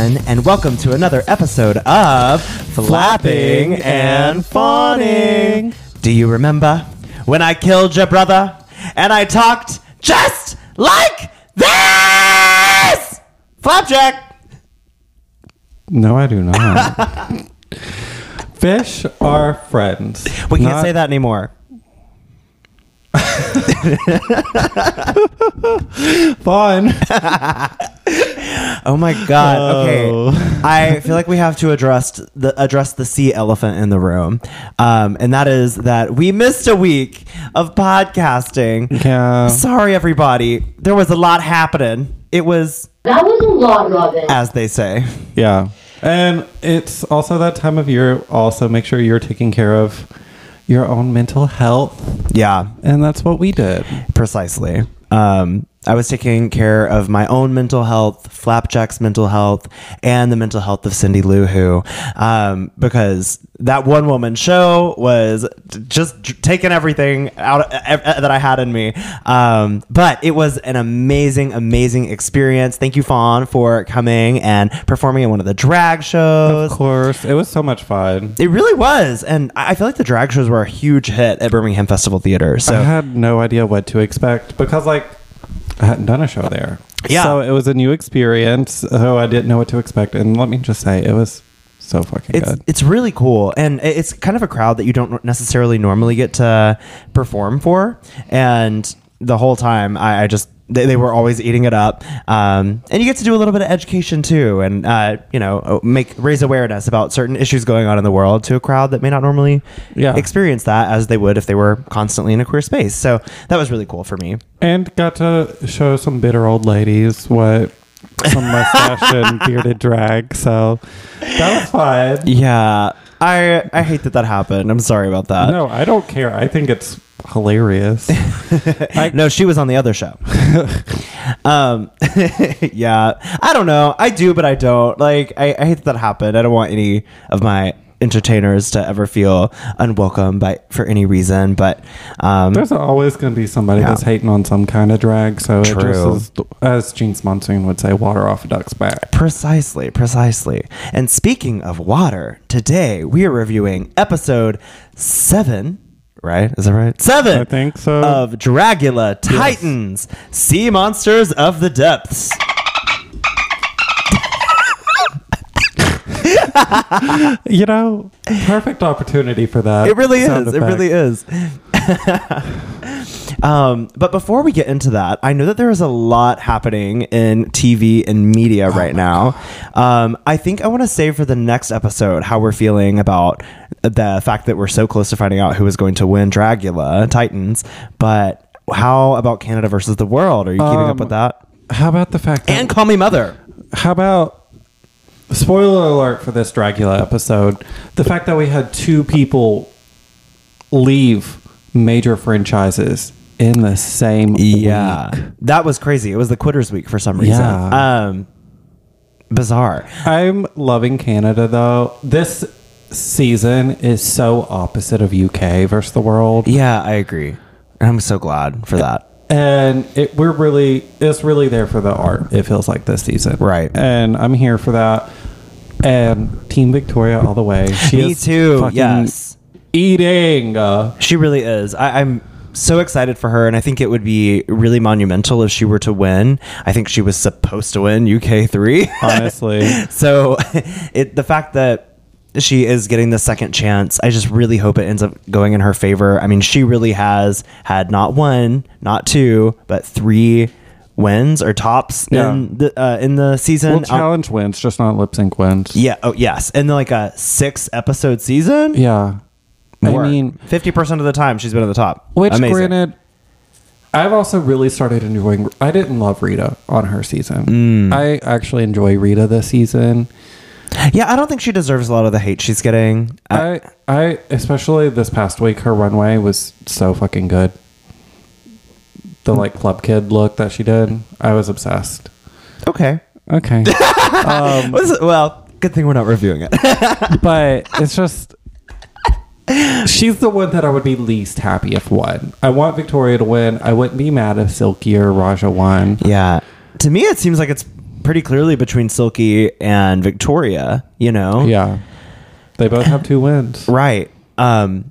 Everyone, and welcome to another episode of Flapping and Fawning. Do you remember when I killed your brother and I talked just like this? Flapjack! No, I do not. Fish are friends. We can't Not- say that anymore. Fun. Oh my god. Oh. Okay. I feel like we have to address the address the sea elephant in the room. Um, and that is that we missed a week of podcasting. Yeah. Sorry everybody. There was a lot happening. It was That was a lot, Robin. as they say. Yeah. And it's also that time of year. Also, make sure you're taking care of your own mental health. Yeah, And that's what we did. precisely. Um, I was taking care of my own mental health, Flapjack's mental health, and the mental health of Cindy Lou Who, um, because that one woman show was just taking everything out that I had in me. Um, but it was an amazing, amazing experience. Thank you, Fawn, for coming and performing in one of the drag shows. Of course. It was so much fun. It really was, and I I feel like the drag shows were a huge hit at Birmingham Festival Theater. So I had no idea what to expect because, like, I hadn't done a show there. Yeah. So it was a new experience. So I didn't know what to expect. And let me just say, it was so fucking it's good. it's really cool and it's kind of a crowd that you don't necessarily normally get to perform for and the whole time i, I just they, they were always eating it up um, and you get to do a little bit of education too and uh, you know make raise awareness about certain issues going on in the world to a crowd that may not normally Yeah. experience that as they would if they were constantly in a queer space so that was really cool for me And got to show some bitter old ladies what some mustache and bearded drag. So that was fun. yeah i i hate that that happened i'm sorry about that No, I don't care. I think it's hilarious. I, no, she was on the other show. um, yeah, I don't know. I do, but I don't. Like, I, I hate that that happened. I don't want any of my entertainers to ever feel unwelcome by for any reason. But um, there's always going to be somebody Yeah. that's hating on some kind of drag. So True. it just is, as Jinkx Monsoon would say, water off a duck's back. Precisely, precisely. And speaking of water, today we are reviewing episode seven. Right? Is that right? Seven. I think so. Of Dragula Titans, Sea Monsters of the Depths. You know, perfect opportunity for that. It really is. It really is. um, but before we get into that, I know that there is a lot happening in TV and media Oh right now. Um, I think I want to save for the next episode how we're feeling about the fact that we're so close to finding out who is going to win Dragula Titans. But how about Canada versus the world? Are you keeping up Um, with that? How about the fact that And Call Me Mother. How about spoiler alert for this Dragula episode? The fact that we had two people leave major franchises in the same Yeah, week. that was crazy. It was the Quitters Week for some reason. Yeah. Um, bizarre. I'm loving Canada though. This season is so opposite of UK versus the world. Yeah, I agree. And I'm so glad for that. and it, we're really it's really there for the art it feels like this season Right. and i'm here for that and team victoria all the way she Me is too, fucking yes. eating uh, She really is. I, I'm so excited for her, and I think it would be really monumental if she were to win. I think she was supposed to win UK three. honestly so, it the fact that she is getting the second chance, I just really hope it ends up going in her favor. I mean, she really has had not one, not two, but three wins or tops Yeah. in the uh, in the season. well Um, challenge wins just not lip sync wins yeah. Oh, yes. And like a six episode season. yeah i mean fifty percent of the time she's been at the top. which Amazing. granted I've also really started enjoying. I didn't love Rita on her season. Mm. I actually enjoy Rita this season. Yeah, I don't think she deserves a lot of the hate she's getting. I, I, especially this past week, her runway was so fucking good. The like club kid look that she did, I was obsessed. okay. Okay, Was well, good thing we're not reviewing it. but it's just she's the one that I would be least happy if won. I want Victoria to win. I wouldn't be mad if Silky or Raja won. yeah. To me, it seems like it's pretty clearly between Silky and Victoria. You know, Yeah. They both have two wins. right. Um,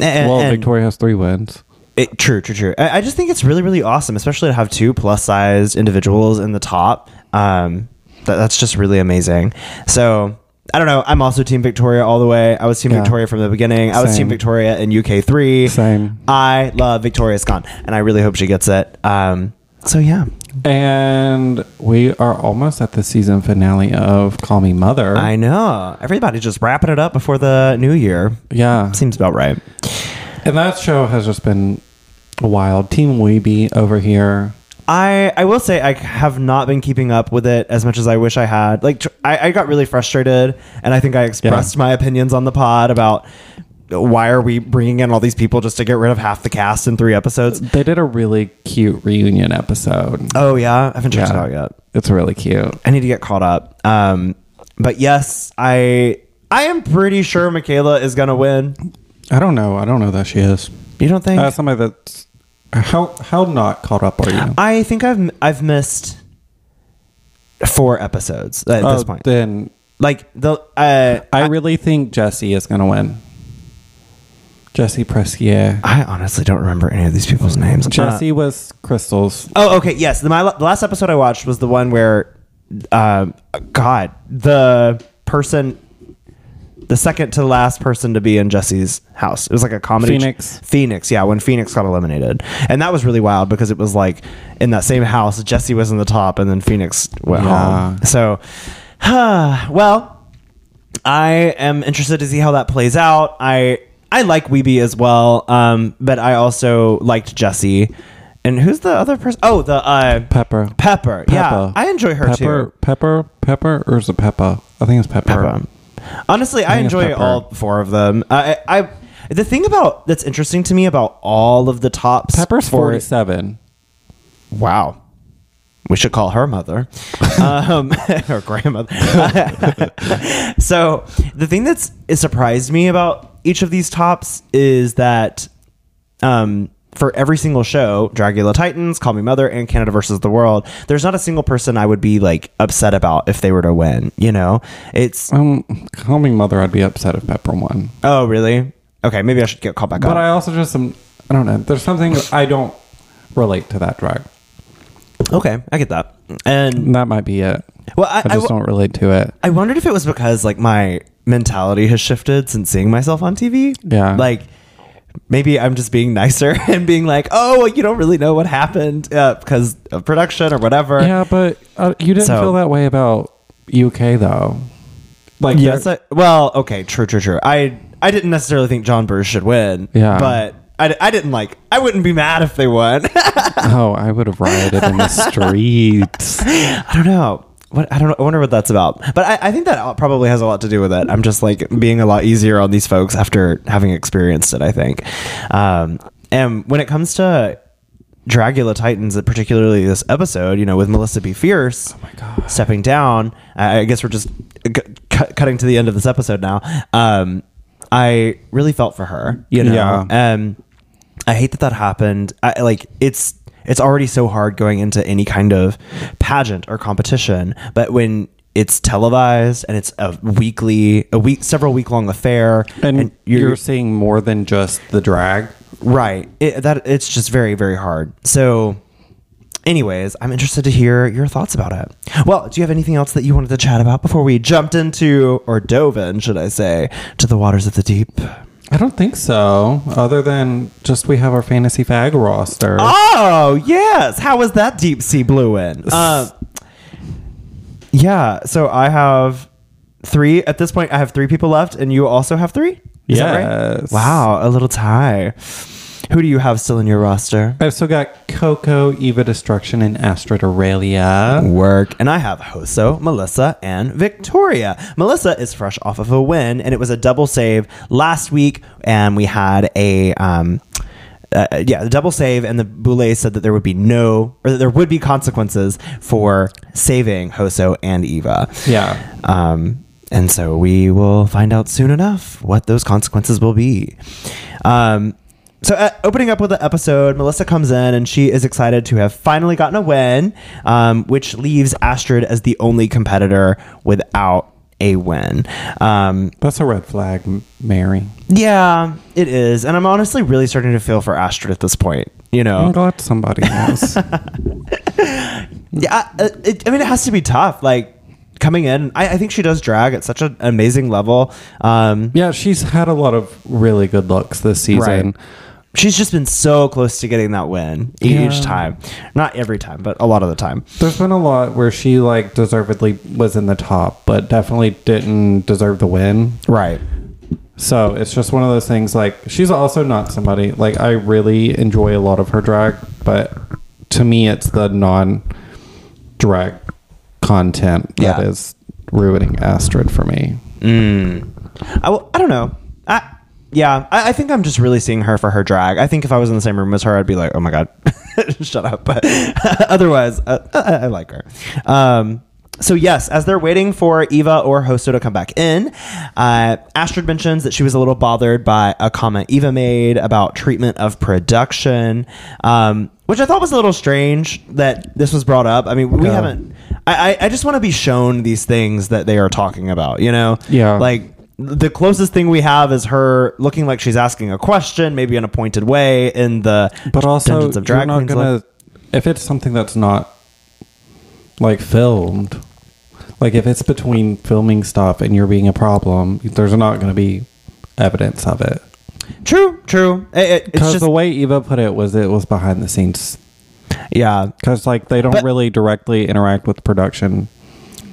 and, well, and- Victoria has three wins. It, true, true, true. I, I just think it's really, really awesome, especially to have two plus sized individuals in the top. Um, that, that's just really amazing. So I don't know. I'm also Team Victoria all the way. I was Team Yeah. Victoria from the beginning. I was Team Victoria in UK three. Same. I love Victoria Scott, and I really hope she gets it. Um, so yeah, And we are almost at the season finale of Call Me Mother. I know everybody just wrapping it up before the new year. yeah. Seems about right. And that show has just been wild. Team Weeby over here. I I will say I have not been keeping up with it as much as I wish I had. Like tr- I, I got really frustrated, and I think I expressed Yeah. my opinions on the pod about why are we bringing in all these people just to get rid of half the cast in three episodes. They did a really cute reunion episode. Oh yeah, I haven't checked it Yeah. out yet. It's really cute. I need to get caught up. Um, but yes, I I am pretty sure Michaela is gonna win. I don't know. I don't know that she is. You don't think? Uh, somebody that's how how not caught up are you? I think I've I've missed four episodes at oh, this point. then like the uh, I really think Jesse is going to win. Jesse Pressier. I honestly don't remember any of these people's names. Jesse was Crystal's. Uh, oh, okay. Yes, the, my, the last episode I watched was the one where, um, God, the person, the second to last person to be in Jesse's house. It was like a comedy. Phoenix. Phoenix, yeah, when Phoenix got eliminated, and that was really wild because it was like in that same house, Jesse was in the top, and then Phoenix went Yeah. home. So, well, I am interested to see how that plays out. I I like Weeby as well, um, but I also liked Jesse. And who's the other person? Oh, the uh, Pepper. Pepper. Yeah, I enjoy her Pepper, too. Pepper, Pepper, Pepper or is it Peppa? I think it's Pepper. Peppa. Honestly, I, enjoy Pepper. all four of them. I, I the thing about that's interesting to me about all of the tops. Pepper's for- forty-seven. Wow. We should call her mother, um, or grandmother. so the thing that's it surprised me about each of these tops is that um, for every single show, Dragula Titans, Call Me Mother, and Canada versus the World, there's not a single person I would be like upset about if they were to win. You know, it's Um, call me mother. I'd be upset if Pepper won. oh really okay. Maybe I should get called back But up. But I also just am. I don't know. There's something I don't relate to that drag. okay, I get that. And That might be it. well, I, I just I- don't relate to it. I wondered if it was because like my mentality has shifted since seeing myself on TV. Yeah. Like maybe I'm just being nicer and being like, oh, well, you don't really know what happened uh, because of production or whatever. Yeah, but uh, you didn't So- feel that way about UK though. Like Yes. I, well, okay. True, true, true. I I didn't necessarily think Jonbers should win. Yeah. But I, I didn't like. I wouldn't be mad if they won. oh, I would have rioted in the streets. I don't know. What I don't know. I wonder what that's about. But I, I think that probably has a lot to do with it. I'm just like being a lot easier on these folks after having experienced it. I think. Um, and when it comes to Dragula Titans, particularly this episode, you know, with Melissa BeFierce stepping down, I I guess we're just c- cutting to the end of this episode now. Um, I really felt for her, you know. Yeah. Um, I hate that that happened. I like it's it's already so hard going into any kind of pageant or competition, but when it's televised and it's a weekly, a week, several week long affair, And, you're, seeing more than just the drag. right, it, that it's just very very hard. So, anyways, I'm interested to hear your thoughts about it. Well, do you have anything else that you wanted to chat about before we jumped into or dove in, should I say, to the waters of the deep? I don't think so. Other than just we have our fantasy fag roster. Oh yes, how was that deep sea blue in? Uh, yeah, so I have three at this point. I have three people left, and you also have three. Is that right? Yes. Wow, a little tie. Who do you have still in your roster? I've still got Coco, Eva Destruction, and Astrid Aurelia. Work, and I have Hoso, Melissa, and Victoria. Melissa is fresh off of a win, and it was a double save last week, and we had a um, uh, yeah, the double save, and the Boulet said that there would be no, or that there would be consequences for saving Hoso and Eva. Yeah. Um, and so we will find out soon enough what those consequences will be. Um, so uh, opening up with the episode, Melissa comes in and she is excited to have finally gotten a win, um, which leaves Astrid as the only competitor without a win. Um, That's a red flag, M- Mary. yeah, it is, and I'm honestly really starting to feel for Astrid at this point. You know, I'm glad somebody knows. Yeah, I, it, I mean, it has to be tough. Like coming in, I, I think she does drag at such an amazing level. Um, yeah, she's had a lot of really good looks this season. Right. She's just been so close to getting that win Yeah. each time. Not every time, but a lot of the time. There's been a lot where she like deservedly was in the top, but definitely didn't deserve the win. Right. So it's just one of those things. Like she's also not somebody like I really enjoy a lot of her drag, but to me, it's the non-drag content that Yeah. is ruining Astrid for me. Mm. I, I don't know. I, yeah, I, I think I'm just really seeing her for her drag. I think if I was in the same room as her, I'd be like, oh my God, shut up. But otherwise, uh, I, I like her. Um, so, yes, as they're waiting for Eva or Hoso to come back in, uh, Astrid mentions that she was a little bothered by a comment Eva made about treatment of production, um, which I thought was a little strange that this was brought up. I mean, we Yeah. haven't. I, I, I just want to be shown these things that they are talking about, you know? Yeah. Like, the closest thing we have is her looking like she's asking a question, maybe in a pointed way in the But also, Dungeons of you're not gonna if it's something that's not like filmed. Like if it's between filming stuff and you're being a problem, there's not going to be evidence of it. True, true. It- it- it's Because the way Eva put it was it was behind the scenes. yeah, Because like they don't But- really directly interact with production.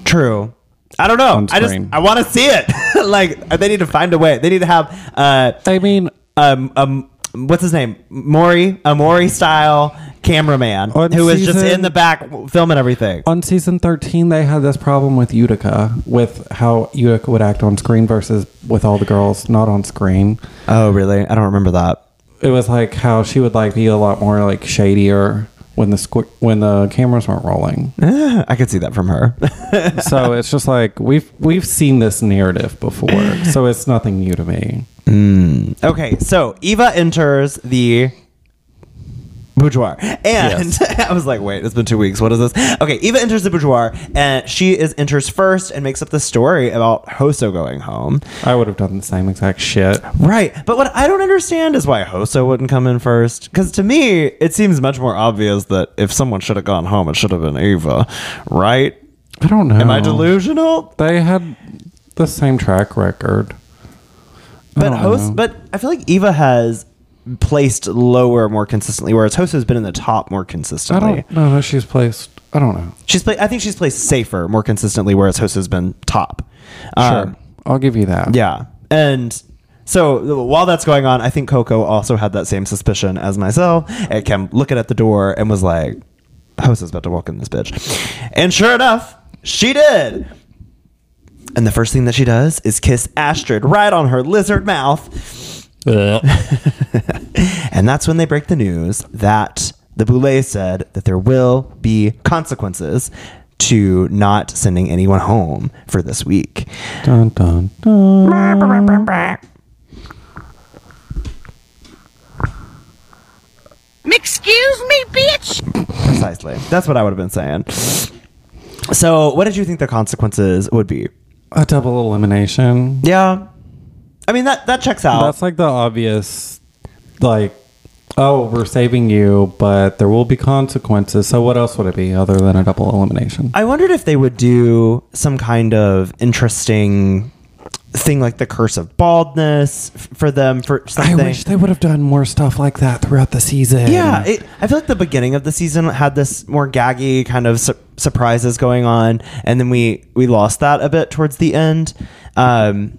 true. I don't know. I just. I want to see it. like they need to find a way. They need to have uh I mean, um um what's his name Maury a Maury style cameraman who is just in the back filming everything. on season 13 they had this problem with Utica with how Utica would act on screen versus with all the girls not on screen. Oh really? I don't remember that. it was like how she would like be a lot more like shadier when the squ- when the cameras weren't rolling. I could see that from her. so it's just like we've we've seen this narrative before, so it's nothing new to me. Mm. Okay, so Eva enters the boudoir. And I was like, wait, it's been two weeks. What is this? Okay, Eva enters the boudoir and she is enters first and makes up the story about Hoso going home. I would have done the same exact shit. Right. But what I don't understand is why Hoso wouldn't come in first. Because to me, it seems much more obvious that if someone should have gone home, it should have been Eva. Right? I don't know. Am I delusional? They had the same track record. I But host, know. but I feel like Eva has placed lower more consistently, whereas Hoso has been in the top more consistently. I don't know. She's placed. I don't know. She's play, I think she's placed safer more consistently, whereas Hoso has been top. Sure, Um, I'll give you that. yeah, and so while that's going on, I think Coco also had that same suspicion as myself. And came looking at the door and was like, "Hoso is about to walk in this bitch," and sure enough, she did. And the first thing that she does is kiss Astrid right on her lizard mouth. And that's when they break the news that the Boulet said that there will be consequences to not sending anyone home for this week. Dun dun dun. Excuse me, bitch! Precisely. That's what I would have been saying. So, what did you think the consequences would be? A double elimination. Yeah. I mean that that checks out. That's like the obvious, like, oh, we're saving you, but there will be consequences. So what else would it be other than a double elimination? I wondered if they would do some kind of interesting thing like the curse of baldness f- for them for I wish they would have done more stuff like that throughout the season. Yeah, it, I feel like the beginning of the season had this more gaggy kind of su- surprises going on, and then we we lost that a bit towards the end. Um,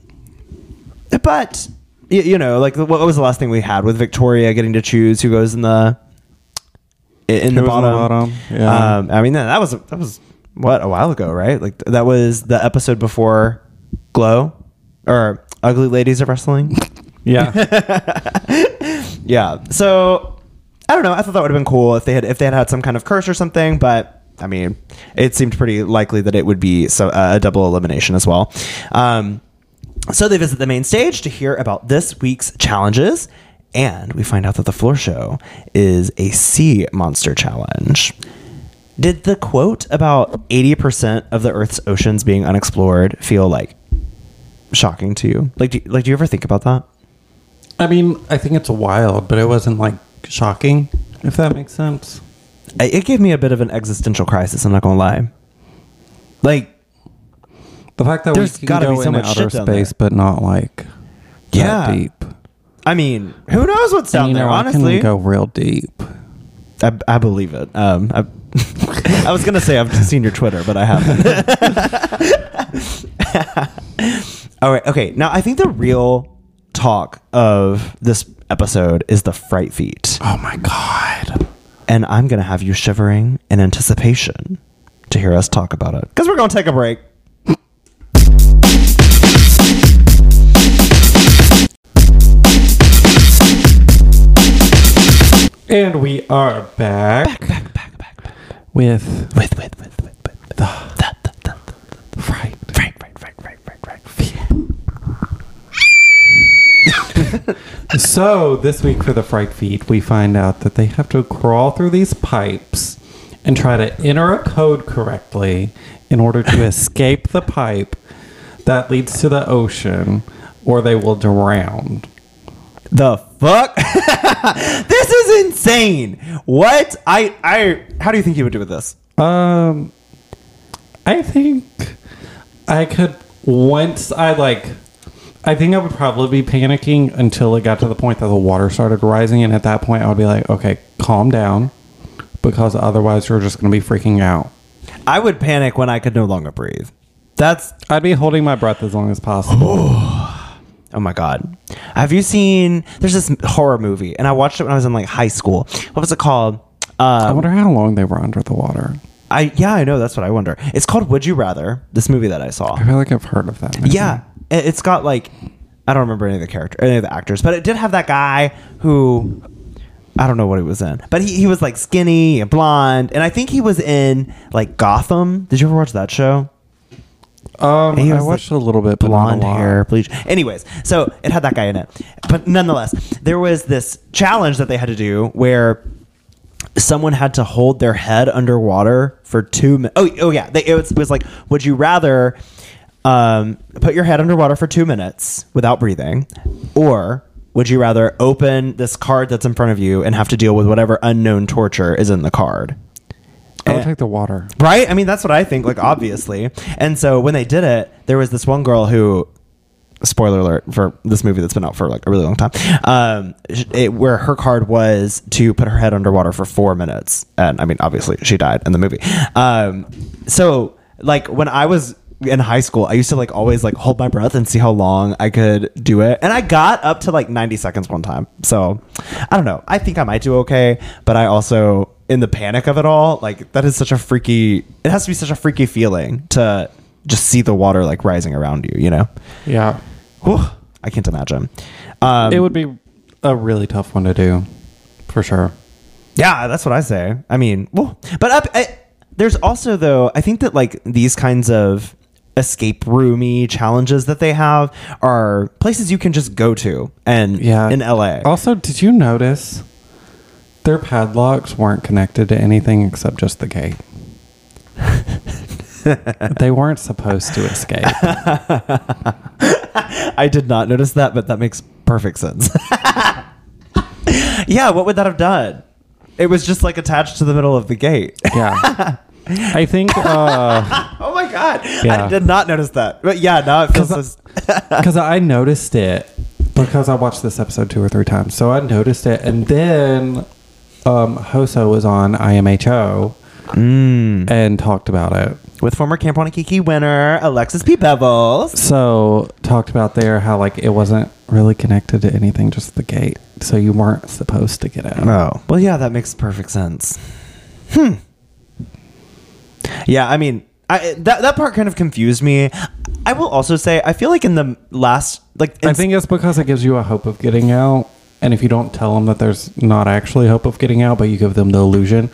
but y- you know, like what was the last thing we had with Victoria getting to choose who goes in the in the in the bottom? bottom, yeah. Um, I mean that was that was what a while ago, right? Like that was the episode before Glow or Ugly Ladies of Wrestling. yeah. Yeah. So I don't know. I thought that would have been cool if they had if they had had some kind of curse or something, but I mean, it seemed pretty likely that it would be so uh, a double elimination as well. Um, so they visit the main stage to hear about this week's challenges. and we find out that the floor show is a sea monster challenge. Did the quote about 80% of the Earth's oceans being unexplored feel like shocking to you? Like, do you, like, do you ever think about that? I mean, I think it's wild, but it wasn't like shocking, if that makes sense. It gave me a bit of an existential crisis. I'm not gonna lie. Like, The fact that There's we can gotta be so into much outer shit down space, but not like Yeah. that deep. I mean, who knows what's down you there? know, I honestly, can go real deep. I, I believe it. Um, I, I was gonna say I've seen your Twitter, but I haven't. All right. Okay. Now I think the real talk of this episode is the fright feet, Oh my god! and I'm gonna have you shivering in anticipation to hear us talk about it because we're gonna take a break. And we are back, Back, back, back, back. with With with with with, with the, the, the, the, the fright. fright fright fright fright fright feet. So this week for the fright feet, we find out that they have to crawl through these pipes and try to enter a code correctly in order to escape the pipe that leads to the ocean, or they will drown. The fuck? this is insane. What? I I how do you think you would do with this? Um, I think I could once I like. I think I would probably be panicking until it got to the point that the water started rising, and at that point, I would be like, "Okay, calm down," because otherwise, you're just going to be freaking out. I would panic when I could no longer breathe. That's I'd be holding my breath as long as possible. oh my god. Have you seen there's this horror movie and I watched it when I was in like high school. What was it called? I Um, wonder how long they were under the water. I yeah, I know that's what I wonder. It's called Would You Rather, this movie that I saw. I feel like I've heard of that. movie. Yeah, it- it's got like I don't remember any of the character, any of the actors, but it did have that guy who I don't know what he was in, but he, he was like skinny and blonde, and I think he was in like Gotham. Did you ever watch that show? Um, He I watched a little bit, but not a blonde lot. hair, bleach. Anyways, so it had that guy in it, but nonetheless, there was this challenge that they had to do where someone had to hold their head underwater for two minutes. Oh, oh yeah, they, it, was, it was like, would you rather um, put your head underwater for two minutes without breathing, or would you rather open this card that's in front of you and have to deal with whatever unknown torture is in the card? I would Eh. take the water. Right? I mean, that's what I think, like, obviously. And so when they did it, there was this one girl who, spoiler alert for this movie that's been out for like a really long time, um, it, where her card was to put her head underwater for four minutes. And I mean, obviously, she died in the movie. Um, so, like, when I was in high school, I used to like always like hold my breath and see how long I could do it. And I got up to like 90 seconds one time. So I don't know. I think I might do okay, but I also in the panic of it all, like that is such a freaky it has to be such a freaky feeling to just see the water like rising around you, you know? Yeah, Whew, I can't imagine. Um, it would be a really tough one to do, for sure. Yeah, that's what I say. I mean, well, but up, I, there's also though I think that like these kinds of escape roomy challenges that they have are places you can just go to and Yeah. in LA. Also, did you notice their padlocks weren't connected to anything except just the gate? they weren't supposed to escape. I did not notice that, but that makes perfect sense. yeah, what would that have done? It was just like attached to the middle of the gate. Yeah. I think uh oh my god, Yeah. I did not notice that. But yeah, now it feels. because I noticed it because I watched this episode two or three times. So I noticed it, and then um, Hoso was on IMHO and talked about it. with former Camp Wannakiki winner Alexis P. Bevels. So talked about there how like it wasn't really connected to anything, just the gate. So you weren't supposed to get out. No. well, yeah, that makes perfect sense. Hmm. Yeah, I mean, I, that that part kind of confused me. I will also say, I feel like in the last, like, I think it's because it gives you a hope of getting out. And if you don't tell them that there's not actually hope of getting out, but you give them the illusion,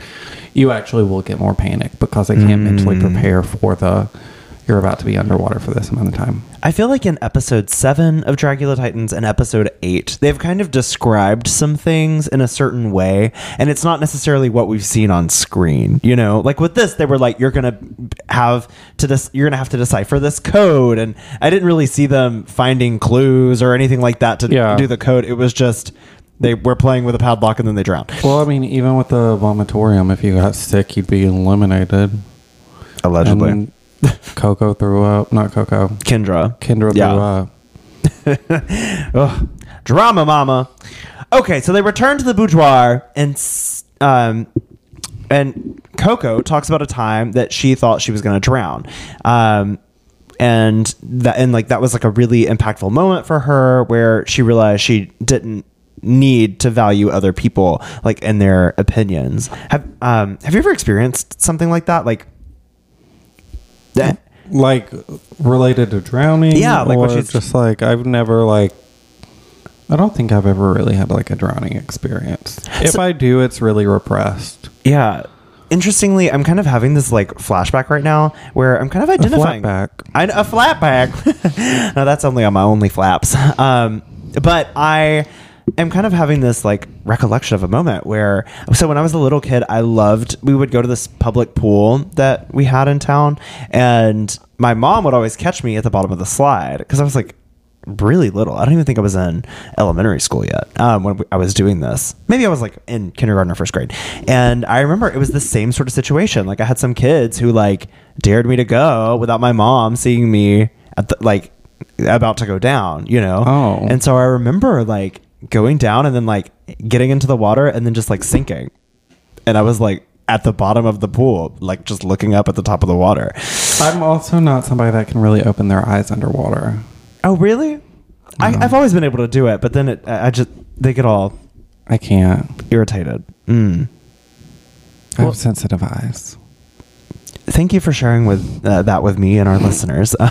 you actually will get more panic because they can't mentally mm. prepare for the you're about to be underwater for this amount of time. I feel like in episode seven of Dragula Titans and episode eight, they've kind of described some things in a certain way, and it's not necessarily what we've seen on screen. You know, like with this, they were like, "You're gonna have to dis- you're gonna have to decipher this code," and I didn't really see them finding clues or anything like that to Yeah. do the code. It was just they were playing with a padlock and then they drowned. Well, I mean, even with the vomitorium, if you got sick, you'd be eliminated. Allegedly, And Coco threw up. Not Coco. Kendra, Kendra Yeah. threw up. Ugh. Drama mama. Okay, so they return to the boudoir and s- um and Coco talks about a time that she thought she was going to drown. Um and that and like that was like a really impactful moment for her where she realized she didn't need to value other people like in their opinions. Have um have you ever experienced something like that like that Like related to drowning. Yeah, like or what just like I've never like. I don't think I've ever really had like a drowning experience. If So- I do, it's really repressed. Yeah. Interestingly, I'm kind of having this like flashback right now where I'm kind of identifying flatback. I, a flatback. no, that's only on my only flaps. Um, but I am kind of having this like recollection of a moment where so when I was a little kid, I loved we would go to this public pool that we had in town, and my mom would always catch me at the bottom of the slide because I was like really little. I don't even think I was in elementary school yet um, when I was doing this. Maybe I was like in kindergarten or first grade. And I remember it was the same sort of situation. Like I had some kids who like dared me to go without my mom seeing me at the like about to go down, you know? Oh. And so I remember like going down and then like getting into the water and then just like sinking. And I was like at the bottom of the pool, like just looking up at the top of the water. I'm also not somebody that can really open their eyes underwater. Oh, really? I, I've always been able to do it, but then it, I I just they get all I can't. irritated. Mm. I Well- have sensitive eyes. Thank you for sharing with uh, that with me and our listeners.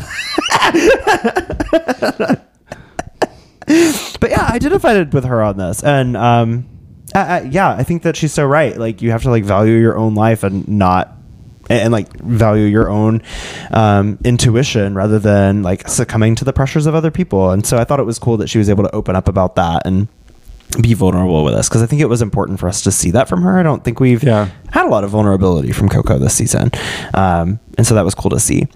but yeah, I identified with her on this, and um, I, I, yeah, I think that she's so right. Like you have to like value your own life and not. And, and, like value your own um, intuition rather than like succumbing to the pressures of other people. And so I thought it was cool that she was able to open up about that and be vulnerable with us because I think it was important for us to see that from her. I don't think we've Yeah. had a lot of vulnerability from Coco this season, um, and so that was cool to see.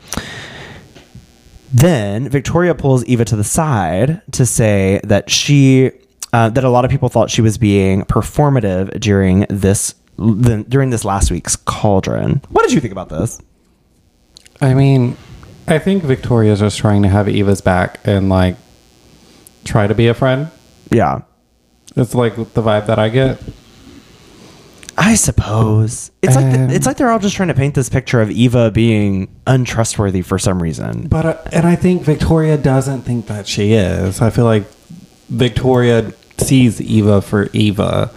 Then Victoria pulls Eva to the side to say that she uh, that a lot of people thought she was being performative during this the, during this last week's cauldron. What did you think about this? I mean, I think Victoria's just trying to have Eva's back and like try to be a friend. Yeah, It's like the vibe that I get. I suppose it's like Um, it's like they're all just trying to paint this picture of Eva being untrustworthy for some reason. But uh, and I think Victoria doesn't think that she is. I feel like Victoria sees Eva for Eva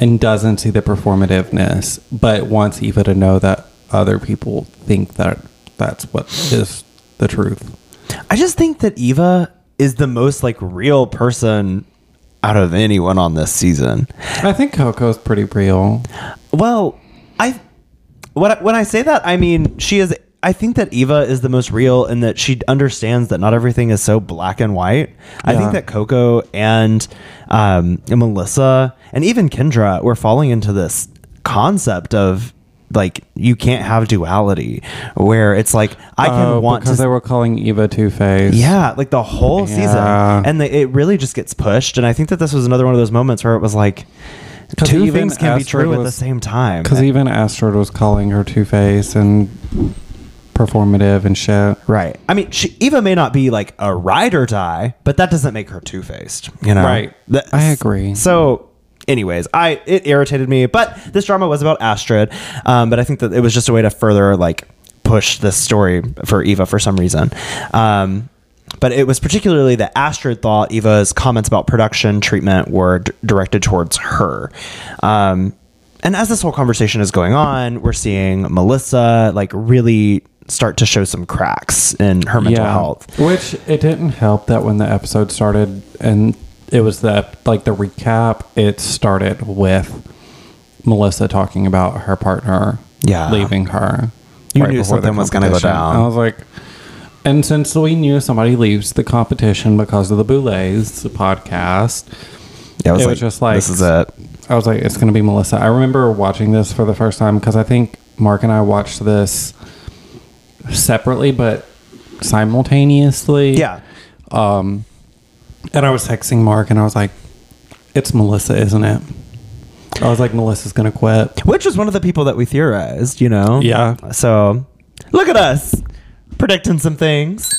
and doesn't see the performativeness, but wants Eva to know that other people think that that's what is the truth. I just think that Eva is the most like real person out of anyone on this season. I think Coco's pretty real. Well, I when I, when I say that, I mean she is. I think that Eva is the most real in that she understands that not everything is so black and white. I Yeah. think that Coco and um, and Melissa and even Kendra were falling into this concept of like you can't have duality where it's like I can Oh, want because to they were calling Eva Two Face. yeah, like the whole season, and the, it really just gets pushed. And I think that this was another one of those moments where it was like two things can be Astrid true at the same time. Because even Astrid was calling her Two Face and performative and shit. right? I mean, she, Eva may not be like a ride or die, but that doesn't make her two faced. You know, Right. That- I agree. So. Anyways, I it irritated me, but this drama was about Astrid. Um, but I think that it was just a way to further like push this story for Eva for some reason. Um, but it was particularly that Astrid thought Eva's comments about production treatment were d- directed towards her. Um, and as this whole conversation is going on, we're seeing Melissa like really start to show some cracks in her mental health. Which it didn't help that when the episode started and it was the like the recap, it started with Melissa talking about her partner Yeah. leaving her. You knew before something was gonna go down. I was like, And since we knew somebody leaves the competition because of the Boulets podcast, Yeah, It was just like- this is it. I was like, it's going to be Melissa. I remember watching this for the first time because I think Mark and I watched this separately but simultaneously. Yeah. Um, and I was texting Mark and I was like, it's Melissa, isn't it? I was like, Melissa's going to quit. Which was one of the people that we theorized, you know? Yeah. So look at us predicting some things.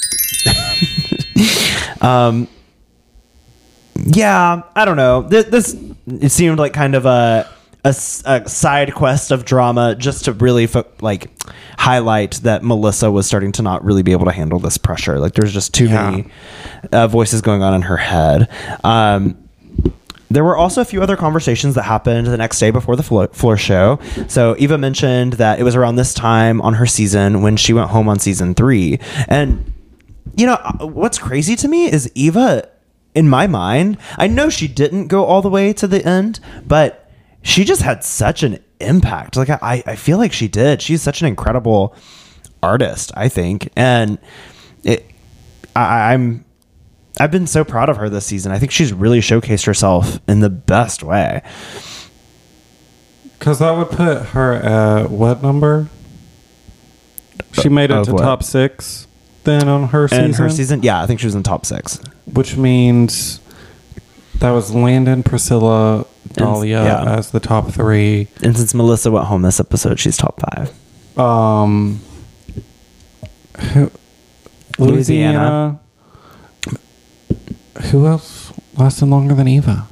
um, yeah, I don't know. This, this it seemed like kind of a, a a side quest of drama just to really fo- like highlight that Melissa was starting to not really be able to handle this pressure. Like there's just too Yeah. many uh, voices going on in her head. Um, there were also a few other conversations that happened the next day before the floor, floor show. So Eva mentioned that it was around this time on her season when she went home on season three. And, you know, uh, what's crazy to me is Eva, in my mind, I know she didn't go all the way to the end, but she just had such an impact. Like, I, I feel like she did. She's such an incredible artist, I think. And it, I, I'm I've been so proud of her this season. I think she's really showcased herself in the best way. Because that would put her at what number? She uh, made it Of to what? top six then on her season. And her season, yeah, I think she was in top six. Which means that was Landon, Priscilla, Dahlia yeah. as the top three. And since Melissa went home this episode, she's top five. Um, who- Louisiana. Louisiana. Who else lasted longer than Eva?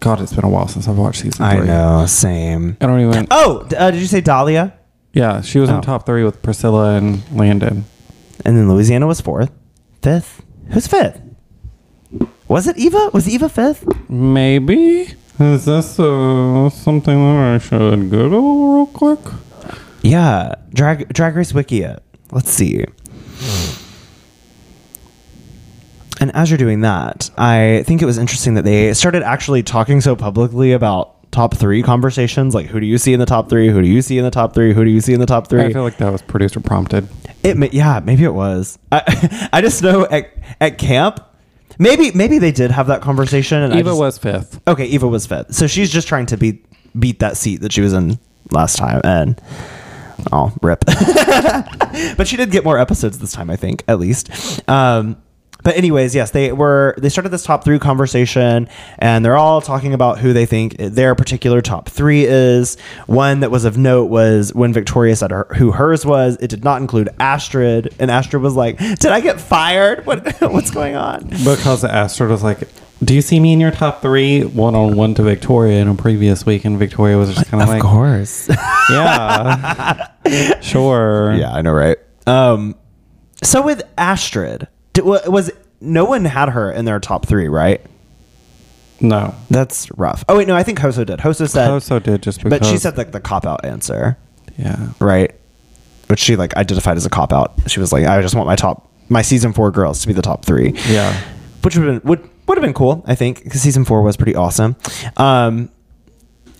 God, it's been a while since I've watched season I three. know, same. I don't even. Oh, uh, did you say Dahlia? Yeah, she was Oh. in top three with Priscilla and Landon. And then Louisiana was fourth. Fifth? Who's fifth? Was it Eva? Was Eva fifth? Maybe is this uh, something that I should Google real quick? Yeah, Drag Drag Race Wiki. It. Let's see. And as you're doing that, I think it was interesting that they started actually talking so publicly about top three conversations. Like, who do you see in the top three? Who do you see in the top three? Who do you see in the top three? I feel like that was producer prompted. It, yeah, maybe it was. I, I just know at, at camp, maybe maybe they did have that conversation. And I Eva just- was fifth. Okay, Eva was fifth. So she's just trying to beat beat that seat that she was in last time and oh, rip. but she did get more episodes this time, I think, at least. Um but anyways, yes, they were they started this top 3 conversation and they're all talking about who they think their particular top 3 is. One that was of note was when Victoria said her, who hers was, it did not include Astrid and Astrid was like, "Did I get fired? What what's going on?" Because Astrid was like, "Do you see me in your top three? One on one to Victoria in a previous week?" And Victoria was just kind of like, Of course. "Yeah, sure." Yeah, I know, right? Um, so with Astrid, did, was no one had her in their top three, right? No, That's rough. Oh wait, no, I think Hoso did. Hoso said, Hoso did just because. but she said like the cop out answer, "Yeah." right? Which she like identified as a cop out. She was like, I just want my top, my season four girls to be the top three. Yeah. which would have been would would have been cool, I think, because season four was pretty awesome. Um,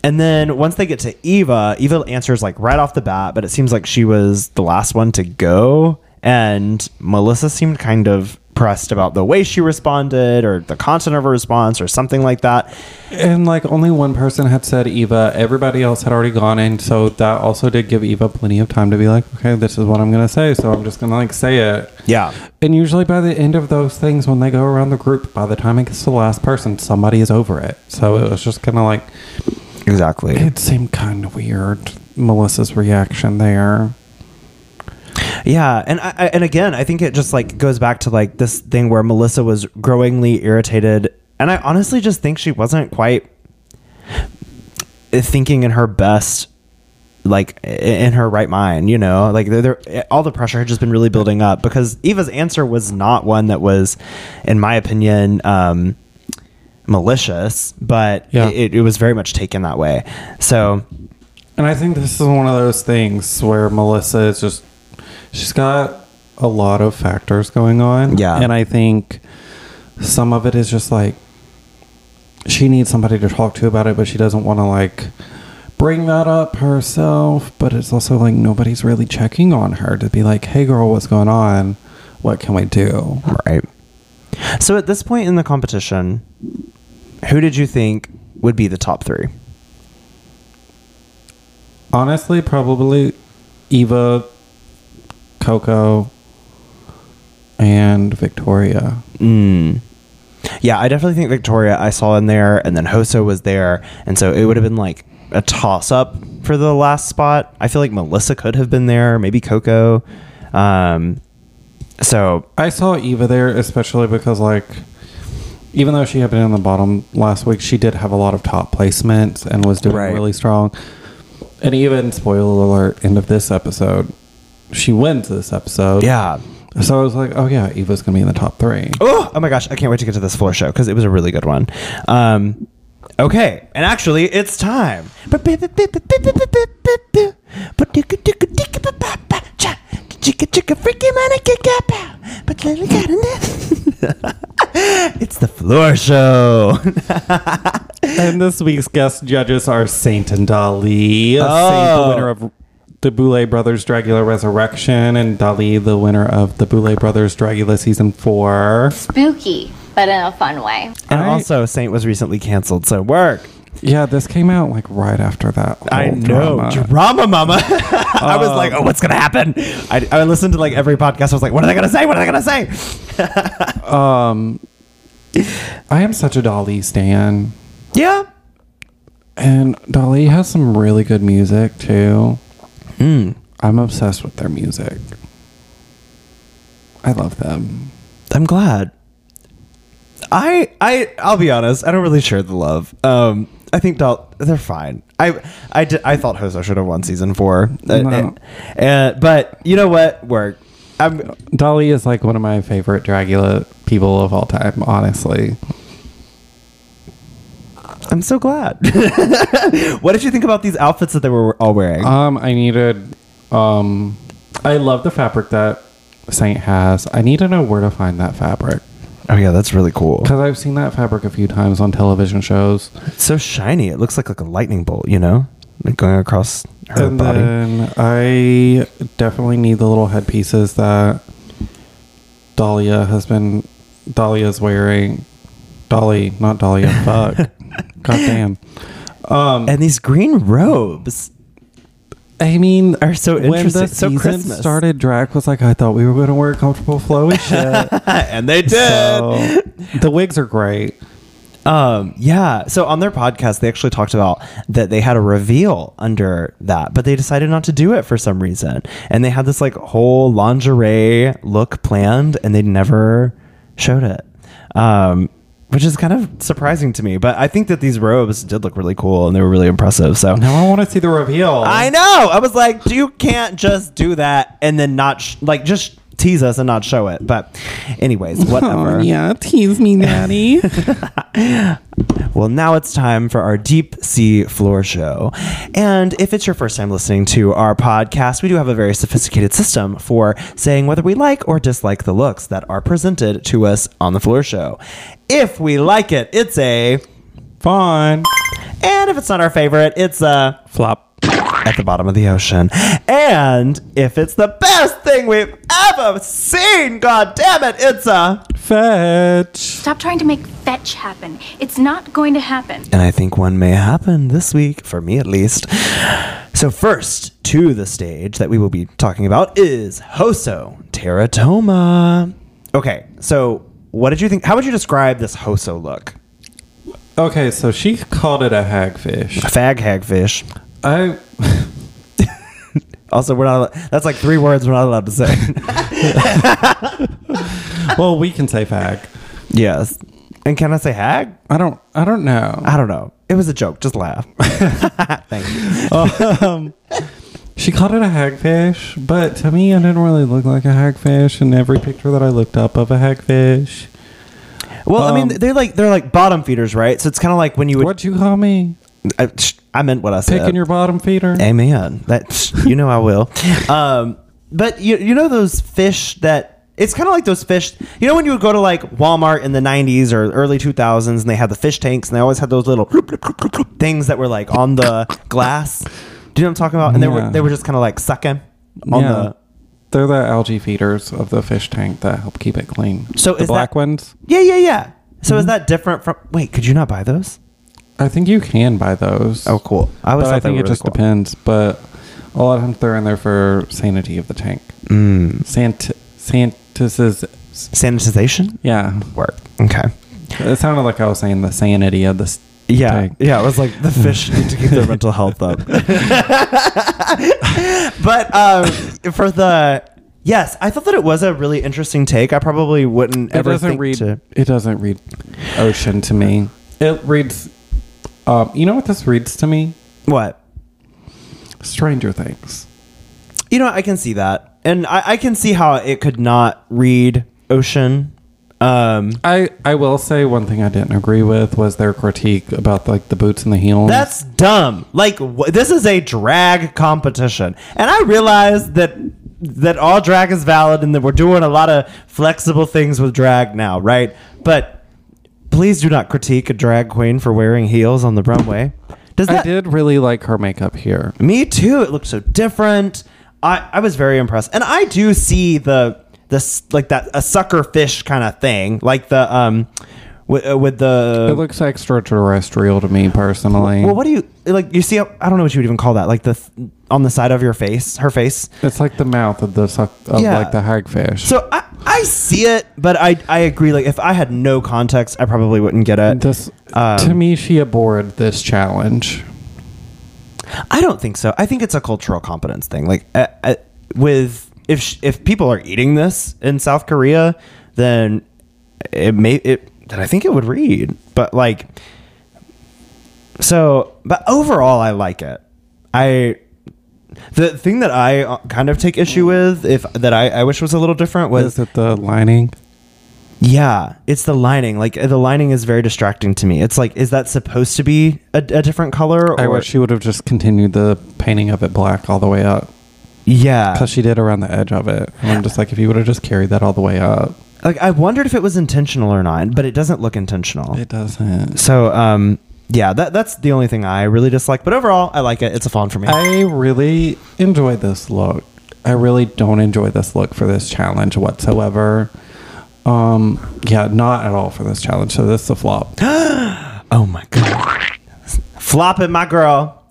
and then once they get to Eva, Eva answers like right off the bat, but it seems like she was the last one to go, and Melissa seemed kind of pressed about the way she responded or the content of her response or something like that. And like only one person had said Eva, everybody else had already gone in, so that also did give Eva plenty of time to be like, okay, this is what I'm gonna say, so I'm just gonna like say it. Yeah. And usually by the end of those things, when they go around the group, by the time it gets to the last person, somebody is over it. So it was just kind of like Exactly. it seemed kind of weird. Melissa's reaction there. Yeah, and I, I- and again, I think it just like goes back to like this thing where Melissa was growingly irritated, and I honestly just think she wasn't quite thinking in her best like in her right mind you know like there there- all the pressure had just been really building up because eva's answer was not one that was in my opinion um malicious but Yeah. it, it was very much taken that way so And I think this is one of those things where Melissa is just she's got a lot of factors going on. Yeah. And I think some of it is just like she needs somebody to talk to about it, but she doesn't want to like bring that up herself, but it's also like nobody's really checking on her to be like, "Hey, girl, what's going on? What can we do?" Right. So at this point in the competition, who did you think would be the top three? Honestly, probably Eva, Coco, and Victoria. Mm. Yeah, I definitely think Victoria I saw in there, and then Hoso was there, and so it would have been like a toss up for the last spot. I feel like Melissa could have been there, maybe Coco. Um, so I saw Eva there, especially because like, even though she had been in the bottom last week, she did have a lot of top placements and was doing Right. really strong. And even spoiler alert, end of this episode, she wins this episode. yeah. So I was like, oh yeah, Eva's gonna be in the top three. Oh, oh my gosh, I can't wait to get to this floor show because it was a really good one. Um, okay, and actually, it's time. It's the floor show. And this week's guest judges are Saint and Dahli. Saint, the Oh. winner of the Boulet Brothers Dragula Resurrection, and Dahli, the winner of the Boulet Brothers Dragula Season 4. spooky, but in a fun way. and I- also, Saint was recently canceled, so work. Yeah, this came out like right after that. I know, drama. drama, mama. I was like, oh, what's gonna happen? I, I listened to like every podcast. I was like, what are they gonna say? What are they gonna say? Um, I am such a Dahli stan. Yeah. And Dahli has some really good music too. Mm. I'm obsessed with their music. I love them. I'm glad. I I I'll be honest. I don't really share the love. Um, I think Dal- they're fine. I I did, I thought Hoso should have won season four. Uh, No. and- but you know what? Work. I'm Dahli is like one of my favorite Dragula people of all time, honestly. I'm so glad. what did you think about these outfits that they were all wearing? Um, I needed um I love the fabric that Saint has. I need to know where to find that fabric. oh yeah, that's really cool. Because I've seen that fabric a few times on television shows. It's so shiny. It looks like like a lightning bolt. You know, like going across her body. and body. then I definitely need the little headpieces that Dahlia has been Dahlia's wearing. Dahli, not Dahlia. Fuck. God damn. Um, and these green robes. I mean, Are so when the interesting, so season Christmas. started, Drac was like, I thought we were going to wear comfortable flowy shit. and they did. so the wigs are great. Um, yeah. So on their podcast, they actually talked about that they had a reveal under that, but they decided not to do it for some reason. And they had this like whole lingerie look planned and they never showed it. Um, which is kind of surprising to me, but I think that these robes did look really cool and they were really impressive. So Now I want to see the reveal. I know. I was like, you can't just do that and then not sh- like just tease us and not show it. But, anyways, whatever. Oh, yeah, tease me, daddy. Well, now it's time for our deep sea floor show. And if it's your first time listening to our podcast, we do have a very sophisticated system for saying whether we like or dislike the looks that are presented to us on the floor show. If we like it, it's a. Fun. And if it's not our favorite, it's a. Flop. At the bottom of the ocean. And if it's the best thing we've ever seen, god damn it, it's a. Fetch. Stop trying to make fetch happen. It's not going to happen. And I think one may happen this week, for me at least. So, first to the stage that we will be talking about is Hoso Terra Toma. Okay, so what did you think? How would you describe this Hoso look? Okay, so she called it a hagfish. A fag hagfish. I Also, we're not. That's like three words we're not allowed to say. well, we can say fag. yes. And can I say hag? I don't. I don't know. I don't know. It was a joke. Just laugh. Thank you. um, she called it a hagfish, but to me, it didn't really look like a hagfish. In every picture that I looked up of a hagfish, Well, I mean, Um, they're like they're like bottom feeders, right? So it's kind of like when you would. what'd you call me? I, I meant what I said. Picking your bottom feeder? Amen. That you know I will. Um, but you you know those fish that it's kind of like those fish. You know when you would go to like Walmart in the '90s or early 2000s, and they had the fish tanks, and they always had those little things that were like on the glass. Do you know what I'm talking about? And they were they were just kind of like sucking on yeah. the. They're the algae feeders of the fish tank that help keep it clean. So the is black that- ones? Yeah, yeah, yeah. So Mm-hmm. is that different from? Wait, could you not buy those? I think you can buy those. Oh, cool. I always but I think it really just cool. depends. But a lot of times they're in there for sanity of the tank. Mm. Sant Sanitization yeah. work. Okay. It sounded like I was saying the sanity of the Yeah, tank. yeah. It was like the fish need to keep their mental health up. but um, for the yes, I thought that it was a really interesting take. I probably wouldn't It ever doesn't read. to. It doesn't read ocean to me. It reads. Um, you know what this reads to me? What Stranger Things. you know, I can see that, and I, I can see how it could not read ocean. Um, I I will say one thing I didn't agree with was their critique about like the boots and the heels. That's dumb. Like wh- this is a drag competition, and I realize that that all drag is valid, and that we're doing a lot of flexible things with drag now, right? But please do not critique a drag queen for wearing heels on the runway. Does that I did really like her makeup here. Me too. It looked so different. I I was very impressed, and I do see the this like that a sucker fish kind of thing, like the um with, uh, with the It looks extraterrestrial to me personally. Well, what do you like? You see, I don't know what you would even call that. Like the th- on the side of your face, her face. it's like the mouth of the suck of Yeah. like the hagfish. So I, I see it, but I I agree. Like if I had no context, I probably wouldn't get it. this Um, to me, she abhorred this challenge. I don't think so. I think it's a cultural competence thing. Like uh, uh, with if sh- if people are eating this in South Korea, then it may it. Then I think it would read. But like, so but overall, I like it. I the thing that I uh, kind of take issue with, if that I, I wish was a little different, was Is it the lining? yeah, it's the lining. Like the lining is very distracting to me. It's like, is that supposed to be a, a different color? I or- wish she would have just continued the painting of it black all the way up yeah, because she did around the edge of it. And I'm just like, if you would have just carried that all the way up, like I wondered if it was intentional or not, but it doesn't look intentional. it doesn't. so, um, yeah, that that's the only thing I really dislike. But overall, I like it. It's a fun for me. I really enjoy this look. I really don't enjoy this look for this challenge whatsoever. Um, yeah, not at all for this challenge. So this is a flop. oh my god, flopping my girl.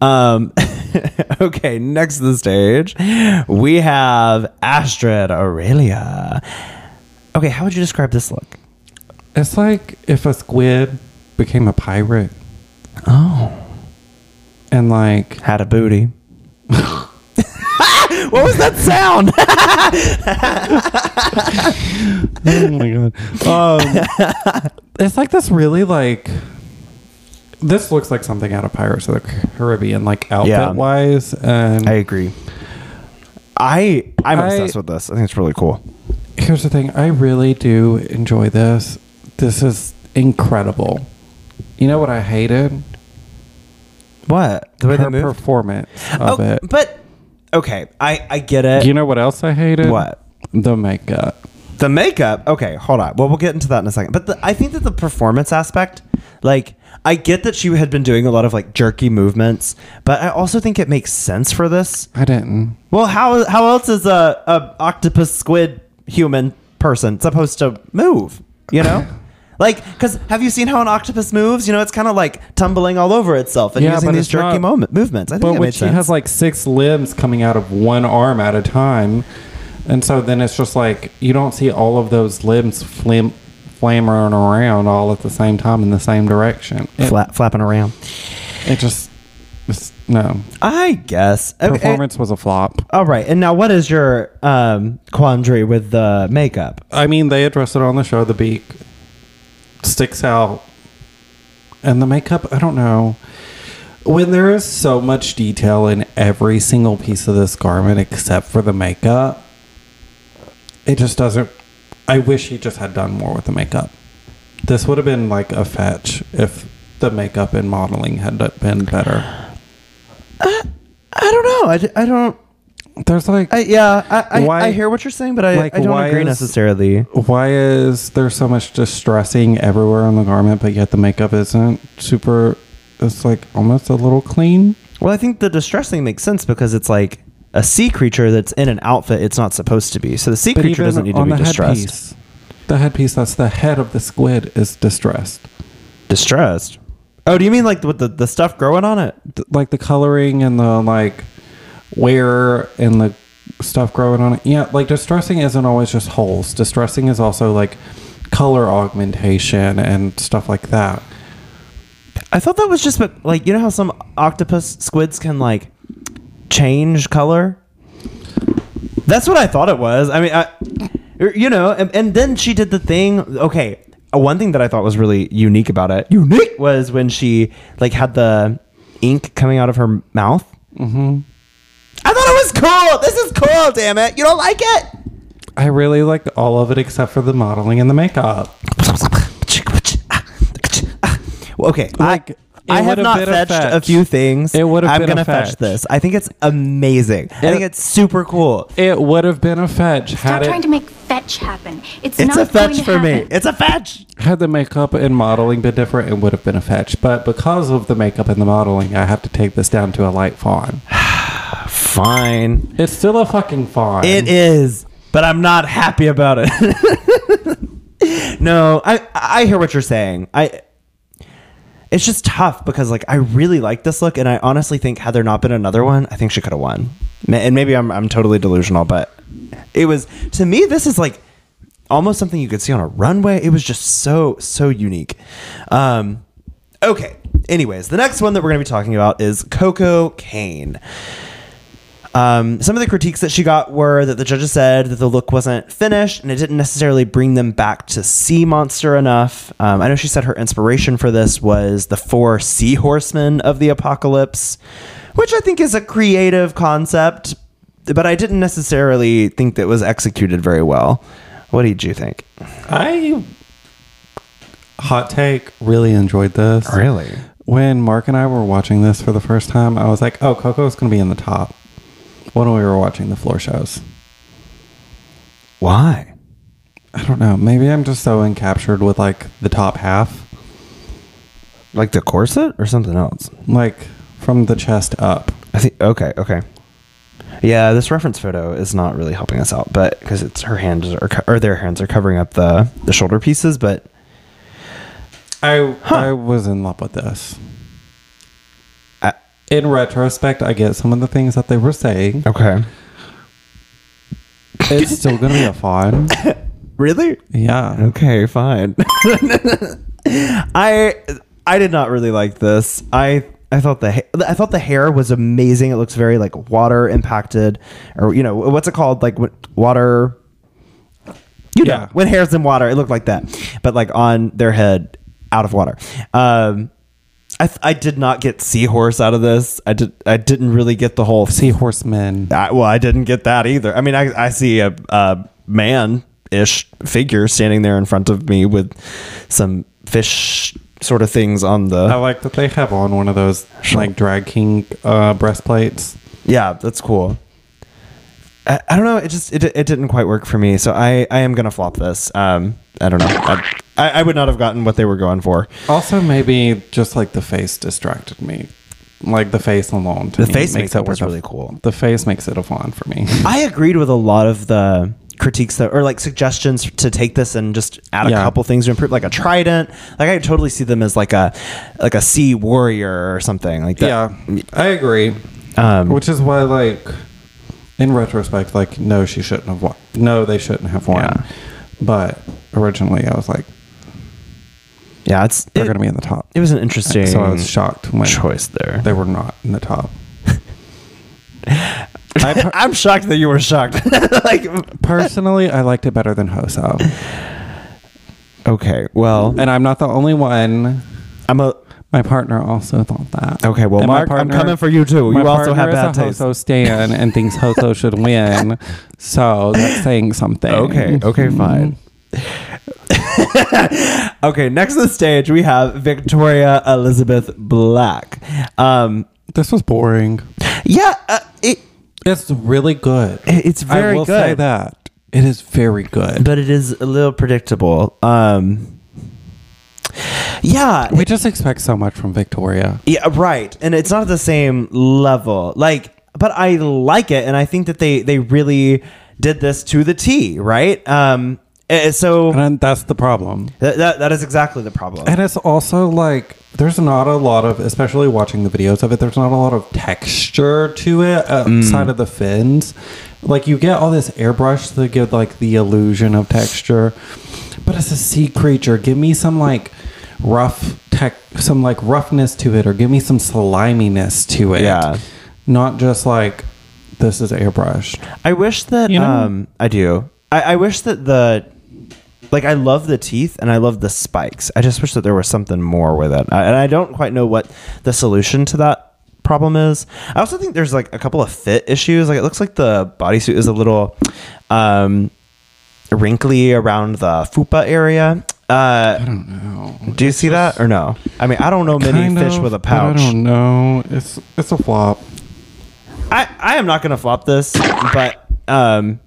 Um, okay, next to the stage, we have Astrid Aurelia. Okay, how would you describe this look? It's like if a squid became a pirate Oh, and like had a booty. what was that sound? oh my god. Um, it's like this really like. This looks like something out of Pirates of the Caribbean, like outfit Yeah. wise, and I agree. I I'm I- obsessed with this. I think it's really cool. Here's the thing i really do enjoy this this is incredible you know what i hated What the way her they performance of Oh, it but okay, I I get it. you know what else i hated What? the makeup the makeup. Okay, hold on. Well, we'll get into that in a second. But the, I think that the performance aspect, like, I get that she had been doing a lot of like jerky movements, but I also think it makes sense for this. i didn't Well, how how else is a, a octopus squid human person supposed to move? You know, like because have you seen how an octopus moves? You know, it's kind of like tumbling all over itself and Yeah, using but these it's jerky not- moment movements. I think but it when she sense. has like six limbs coming out of one arm at a time and so then it's just like you don't see all of those limbs flim flammering around all at the same time in the same direction it, Fla- flapping around. it just it's, no I guess Okay, performance was a flop All right, and now what is your um, quandary with the makeup? I mean, they address it on the show. The beak sticks out, and the makeup. I don't know. When there is so much detail in every single piece of this garment except for the makeup, it just doesn't. I wish he just had done more with the makeup. This would have been like a fetch if the makeup and modeling had been better. I don't know. I, I don't. There's like I, yeah, I, I, Why- I hear what you're saying, but I, like, I don't why agree is- necessarily. why is there so much distressing everywhere on the garment, but yet the makeup isn't super? It's like almost a little clean. Well, I think the distressing makes sense because it's like a sea creature that's in an outfit it's not supposed to be. So the sea But creature even doesn't need to on be the distressed. headpiece, the headpiece that's the head of the squid is distressed. Distressed. Oh, do you mean like with the, the stuff growing on it? Th- Like the coloring and the like wear and the stuff growing on it. Yeah, like distressing isn't always just holes. Distressing is also like color augmentation and stuff like that. I thought that was just but like you know how some octopus squids can like change color. That's what I thought it was. I mean, I, you know, and, and then she did the thing. Okay, one thing that I thought was really unique about it, unique, was when she like had the ink coming out of her mouth. Mm-hmm. I thought it was cool. This is cool. Damn it! You don't like it? I really liked all of it except for the modeling and the makeup. Well, okay, Like, it I, I have not been a fetched a fetch. few things. It would've I'm gonna fetch fetch. this. I think it's amazing. I think it's super cool. It would have been a fetch Stop had trying it to make fetch happen. It's, It's not a fetch going to for me. It's a fetch. had the makeup and modeling been different, it would have been a fetch. But because of the makeup and the modeling, I have to take this down to a light fawn. Fine. It's still a fucking fawn. It is, but I'm not happy about it. no, I I hear what you're saying. I it's just tough because like I really like this look, and I honestly think had there not been another one, I think she could have won. And maybe I'm I'm totally delusional, but it was to me this is like almost something you could see on a runway. It was just so so unique. Um, okay. Anyways, the next one that we're going to be talking about is Coco Kane. Um, some of the critiques that she got were that the judges said that the look wasn't finished and it didn't necessarily bring them back to sea monster enough. Um, I know she said her inspiration for this was the four sea horsemen of the apocalypse, which I think is a creative concept, but I didn't necessarily think that was executed very well. What did you think? I hot take really enjoyed this. Really? When Mark and I were watching this for the first time, I was like, "Oh, Coco's going to be in the top." When we were watching the floor shows, Why? I don't know. Maybe I'm just so encaptured with like the top half, Like the corset or something else? like from the chest up. I think okay, okay. Yeah, this reference photo is not really helping us out, but because it's her hands are co- or their hands are covering up the the shoulder pieces, but I I was in love with this. In retrospect, I get some of the things that they were saying. okay. It's still gonna be a fawn. Really? Yeah. Okay, fine. I I did not really like this. I I thought the ha- I thought the hair was amazing. It looks very like water impacted, or you know what's it called? Like water. You know Yeah. when hair's in water, it looked like that, but like on their head, out of water. Um, I th- I did not get seahorse out of this. I did I didn't really get the whole Seahorsemen. I, well, I didn't get that either. I mean, I, I see a, a man ish figure standing there in front of me with some fish sort of things on the. I like that they have on one of those like drag king uh, breastplates. Yeah, that's cool. I, I don't know. It just it, it didn't quite work for me. So I, I am gonna flop this. Um, I don't know. I, I, I would not have gotten what they were going for. Also, maybe just like the face distracted me. Like the face alone. To The me face makes makeup it was worth a- really cool. The face makes it a fawn for me. I agreed with a lot of the critiques that or like suggestions to take this and just add a Yeah. couple things to improve like a trident like i totally see them as like a like a sea warrior or something like that yeah, I agree. um Which is why, like, in retrospect, like, no, she shouldn't have won. No, they shouldn't have won. Yeah. But originally, I was like, yeah it's they're it, going to be in the top. it was an interesting So I was shocked when choice there they were not in the top. I, I'm shocked that you were shocked like personally, I liked it better than Hoso. okay well And I'm not the only one. i'm a My partner also thought that. Okay, well, And my Mark, I'm coming for you too. You also have partner bad taste. Hoso stan and thinks Hoso should win. So that's saying something. okay okay fine okay next on the stage we have victoria elizabeth black um This was boring. yeah uh, it It's really good. It- it's very I will say good. that it is very good. but it is a little predictable. Um, yeah, we just expect so much from Victoria. Yeah, right. And it's not at the same level. Like, but I like it, and I think that they they really did this to the T, right? Um, eh, so And that's the problem. that, that that is exactly the problem. And it's also like there's not a lot of, especially watching the videos of it. There's not a lot of texture to it outside of the fins. Like you get all this airbrush to give like the illusion of texture, but it's a sea creature. Give me some like rough tech, some like roughness to it, or give me some sliminess to it. Yeah. not just like this is airbrushed. I wish that You know? um, I do. I, I wish that the like I love the teeth and I love the spikes. I just wish that there was something more with it, I, and I don't quite know what the solution to that problem is. I also think there's like a couple of fit issues. Like it looks like the bodysuit is a little um, wrinkly around the fupa area. Uh, I don't know. Do you see that or no? I mean, I don't know many fish of, with a pouch. I don't know. It's it's a flop. I, I am not going to flop this, but um,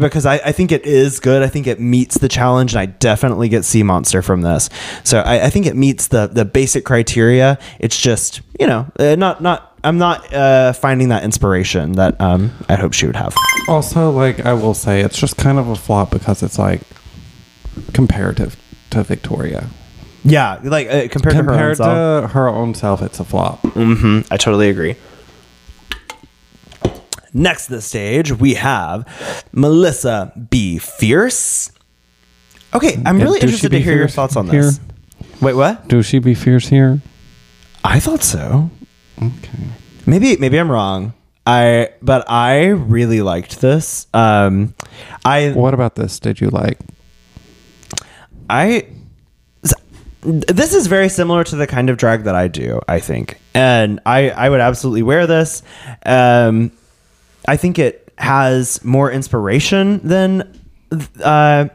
because I, I think it is good. I think it meets the challenge, and I definitely get Sea Monster from this. So I, I think it meets the the basic criteria. It's just you know uh, not not I'm not uh, finding that inspiration that um I hope she would have. Also, like I will say, it's just kind of a flop because it's like comparative to Victoria. Yeah, like uh, compared, to her own Compared self. to her own self, it's a flop. hmm I totally agree. Next to the stage, we have Melissa BeFierce. Okay, I'm really does she interested to be hear your fierce thoughts on here? this. Wait, what? Do she be fierce here? I thought so. Okay. Maybe maybe I'm wrong. I but I really liked this. Um I What about this? Did you like? I this is very similar to the kind of drag that I do, I think. And I I would absolutely wear this. Um I think it has more inspiration than uh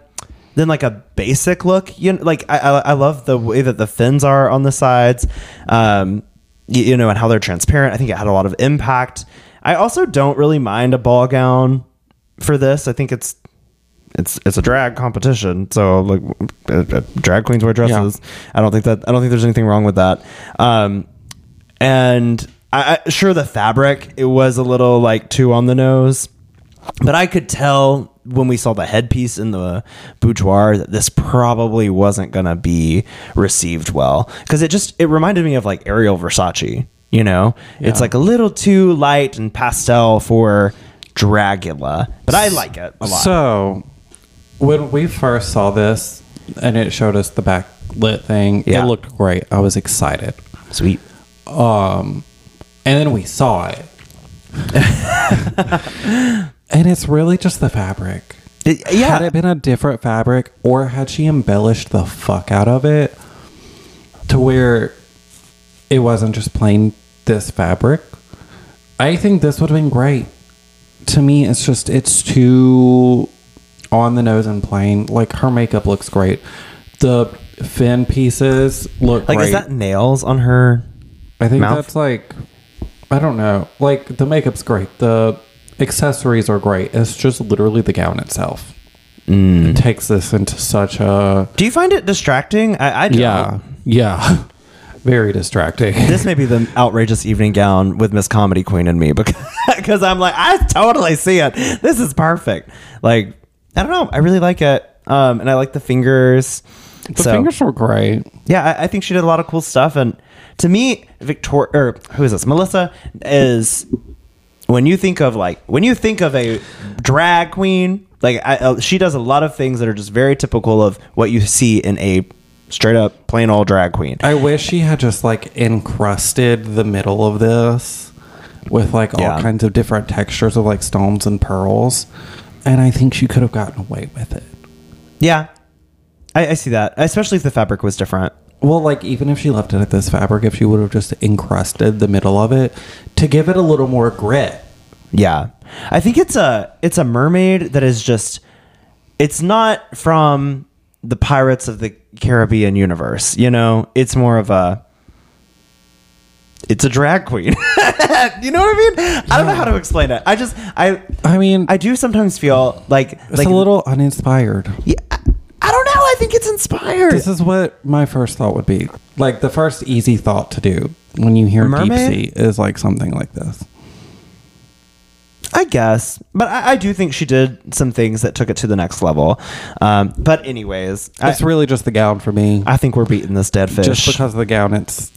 than like a basic look. You know, like I I, I love the way that the fins are on the sides. Um you, you know, and how they're transparent. I think it had a lot of impact. I also don't really mind a ball gown for this. I think it's it's it's a drag competition, so like uh, drag queens wear dresses. I don't think that I don't think there's anything wrong with that. Um, and I, I sure the fabric it was a little like too on the nose, but I could tell when we saw the headpiece in the boudoir that this probably wasn't gonna be received well because it just it reminded me of like Ariel Versace. You know, it's like a little too light and pastel for Dragula, but I like it a lot. So, when we first saw this and it showed us the backlit thing, Yeah. it looked great. I was excited. Sweet. Um, and then we saw it, and it's really just the fabric. It- Had it been a different fabric, or had she embellished the fuck out of it to where it wasn't just plain this fabric, I think this would have been great. To me, it's just it's too on the nose and plain. Like her makeup looks great. The fin pieces look like, great. is that nails on her? I think mouth? that's like I don't know. Like the makeup's great. The accessories are great. It's just literally the gown itself. Mm. It takes this into such a Do you find it distracting? I, I don't. yeah yeah very distracting. This may be the outrageous evening gown with Miss Comedy Queen and me because because I'm like I totally see it. This is perfect. Like I don't know. I really like it. Um, and I like the fingers. The so fingers were great. yeah, I, I think she did a lot of cool stuff. And to me, Victoria or who is this? Melissa is when you think of like when you think of a drag queen, like I, uh, she does a lot of things that are just very typical of what you see in a straight up plain old drag queen. I wish she had just like encrusted the middle of this with like all Yeah. kinds of different textures of like stones and pearls. And I think she could have gotten away with it. Yeah, I, I see that, especially if the fabric was different. Well, like even if she left it at this fabric, if she would have just encrusted the middle of it to give it a little more grit. Yeah, I think it's a it's a mermaid that is just it's not from the Pirates of the Caribbean universe. You know, it's more of a it's a drag queen. you know what I mean? I don't know how to explain it. I just I I mean, I do sometimes feel like it's like a little uninspired. Yeah, I, I don't know. I think it's inspired. This is what my first thought would be. Like the first easy thought to do when you hear Mermaid? deep sea is like something like this. I guess, but I, I do think she did some things that took it to the next level. Um, but anyways, I, It's really just the gown for me. I think we're beating this dead fish. Just because of the gown, it's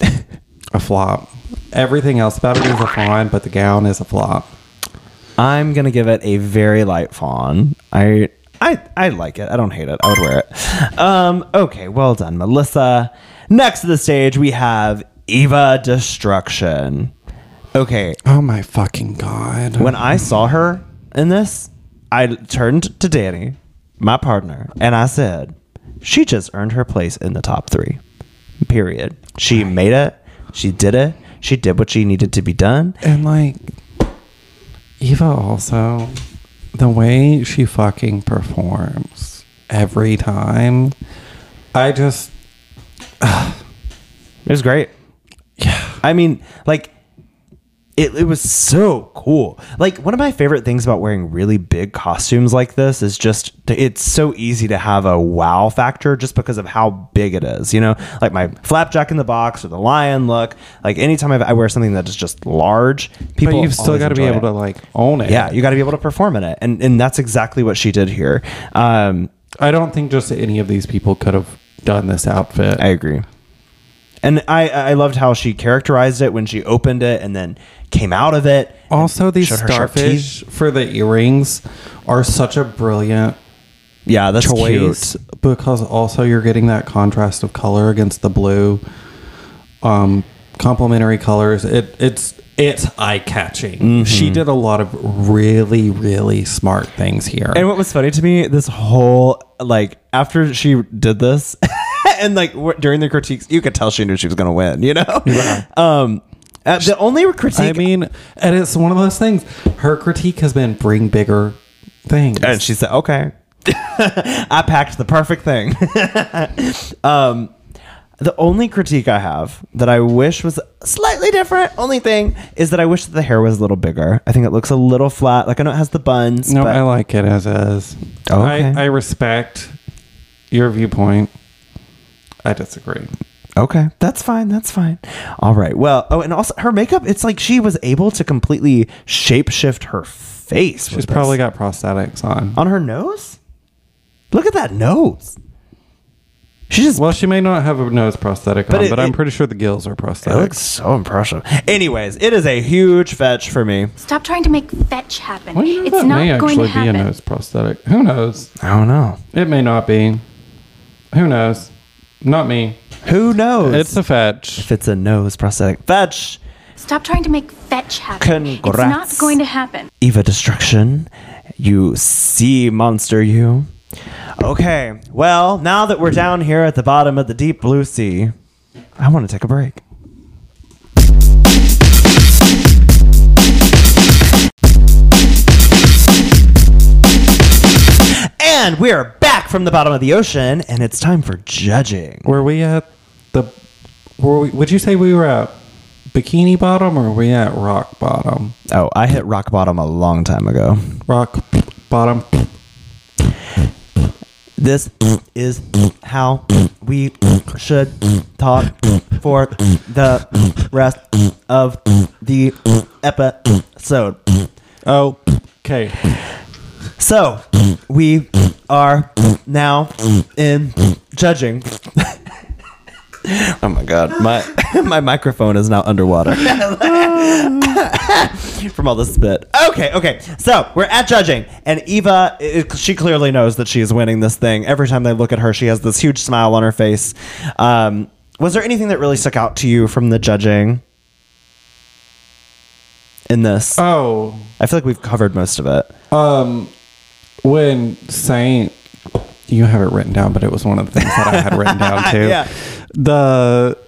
a flop. Everything else about it is a fine, but the gown is a flop. I'm gonna give it a very light fawn. I I I like it. I don't hate it. I would wear it. Um, okay, well done, Melissa. Next to the stage we have Eva Destruction. Okay, Oh my fucking god! when I saw her in this, I turned to Danny, my partner, and I said, "She just earned her place in the top three. Period. She made it. She did it. She did what she needed to be done. and like Eva also, the way she fucking performs every time, I just It was great. yeah. I mean, like, it, it was so cool. Like, one of my favorite things about wearing really big costumes like this is just it's so easy to have a wow factor just because of how big it is. You know, like my flapjack in the box or the lion look. Like, anytime I've, I wear something that is just large, people. But you've still got to be able it. to like own it. Yeah, you got to be able to perform in it, and and that's exactly what she did here. Um, I don't think just any of these people could have done this outfit. I agree. And I, I loved how she characterized it when she opened it and then came out of it. also, these starfish for the earrings are such a brilliant Yeah, that's choice cute. because also you're getting that contrast of color against the blue. Um, complementary colors. It it's it's eye catching. Mm-hmm. She did a lot of really really smart things here. And what was funny to me, this whole like after she did this, and like w- during the critiques, you could tell she knew she was going to win. You know, um, uh, the only critique, I mean, and it's one of those things. Her critique has been bring bigger things. and she said, "Okay, I packed the perfect thing." um, the only critique I have that I wish was slightly different, only thing is that I wish that the hair was a little bigger. I think it looks a little flat. Like I know it has the buns. no, but I like it as is. Okay. I, I respect your viewpoint. I disagree. Okay, that's fine. That's fine. All right. Well, oh, and also her makeup. It's like she was able to completely shapeshift her face. She's probably got prosthetics on. on her nose. Look at that nose. She just. Well, she may not have a nose prosthetic But on, it- but I'm pretty sure the gills are prosthetic. It looks so impressive. Anyways, it is a huge fetch for me. Stop trying to make fetch happen. Well, you know, it's that not may going to actually be a nose prosthetic. Who knows? I don't know. It may not be. Who knows? Not me. Who knows? It's a fetch. if it's a nose prosthetic. Fetch. Stop trying to make fetch happen. It's not going to happen. Eva Destruction. You sea monster, you. Okay, well, now that we're down here at the bottom of the deep blue sea, I want to take a break. And we're back from the bottom of the ocean, and it's time for judging. Were we at the? Were we, would you say we were at bikini bottom or were we at rock bottom? Oh, I hit rock bottom a long time ago. Rock bottom. This is how we should talk for the rest of the episode. Oh, okay. So, we are now in judging. oh my god, my my microphone is now underwater from all the spit. Okay, okay. So we're at judging, and Eva, it, she clearly knows that she is winning this thing. Every time they look at her, she has this huge smile on her face. Um, was there anything that really stuck out to you from the judging in this? Oh, I feel like we've covered most of it. um, when Saint, you have it written down, but it was one of the things that I had written down too. Yeah. The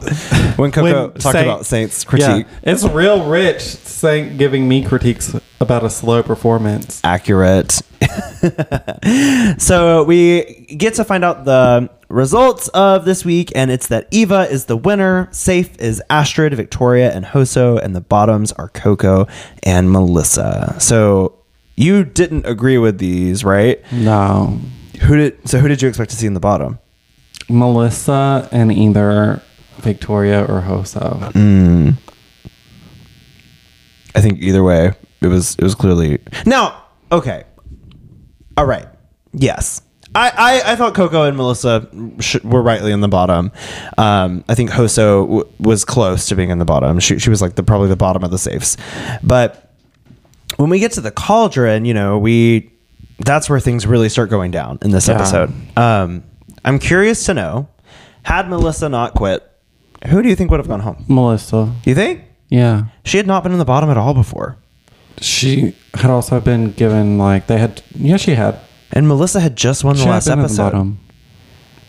When Coco talked Saint- about Saint's critique, Yeah, it's real rich. Saint giving me critiques about a slow performance. accurate. so we get to find out the results of this week, and it's that Eva is the winner. Safe is Astrid, Victoria, and Hoso, and the bottoms are Coco and Melissa. So you didn't agree with these, right? No. Who did? So who did you expect to see in the bottom? Melissa and either Victoria or Hoso. Mm. I think either way, it was it was clearly now. Okay, all right. Yes, I I, I thought Coco and Melissa sh- were rightly in the bottom. Um, I think Hoso w- was close to being in the bottom. She she was like the probably the bottom of the safes, but when we get to the cauldron, you know, we that's where things really start going down in this Yeah. episode. Um, I'm curious to know, had Melissa not quit, who do you think would have gone home? Melissa. You think? Yeah. She had not been in the bottom at all before. She had also been given like they had yeah she had And Melissa had just won the she last had been at the episode. bottom.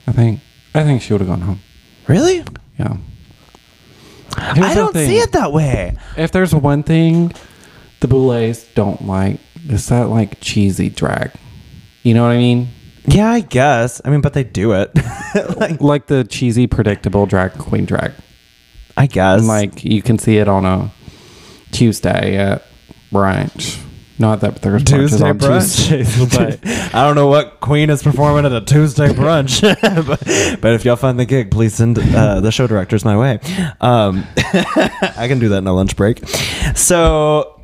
I think I think she would have gone home. Really? Yeah. I Here's the don't see it that way. If there's one thing the Boulets don't like, is that like cheesy drag. You know what I mean? Yeah, I guess. I mean, but they do it. like, Like the cheesy, predictable drag queen drag. I guess. And like you can see it on a Tuesday at brunch. Not that there's brunches Tuesday on brunch. Tuesdays, but I don't know what queen is performing at a Tuesday brunch, but, but if y'all find the gig, please send uh, the show directors my way. Um, I can do that in a lunch break. So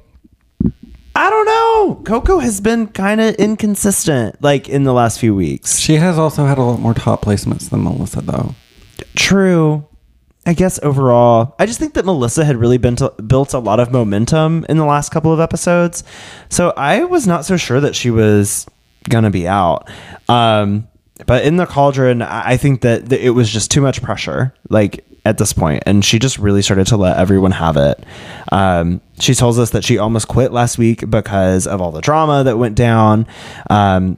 I don't know. Coco has been kind of inconsistent, like in the last few weeks. she has also had a lot more top placements than Melissa, though. True. I guess overall, I just think that Melissa had really been to, built a lot of momentum in the last couple of episodes. So I was not so sure that she was going to be out. Um, but in the cauldron, I think that th- it was just too much pressure, like at this point, and she just really started to let everyone have it. Um, she tells us that she almost quit last week because of all the drama that went down. Um,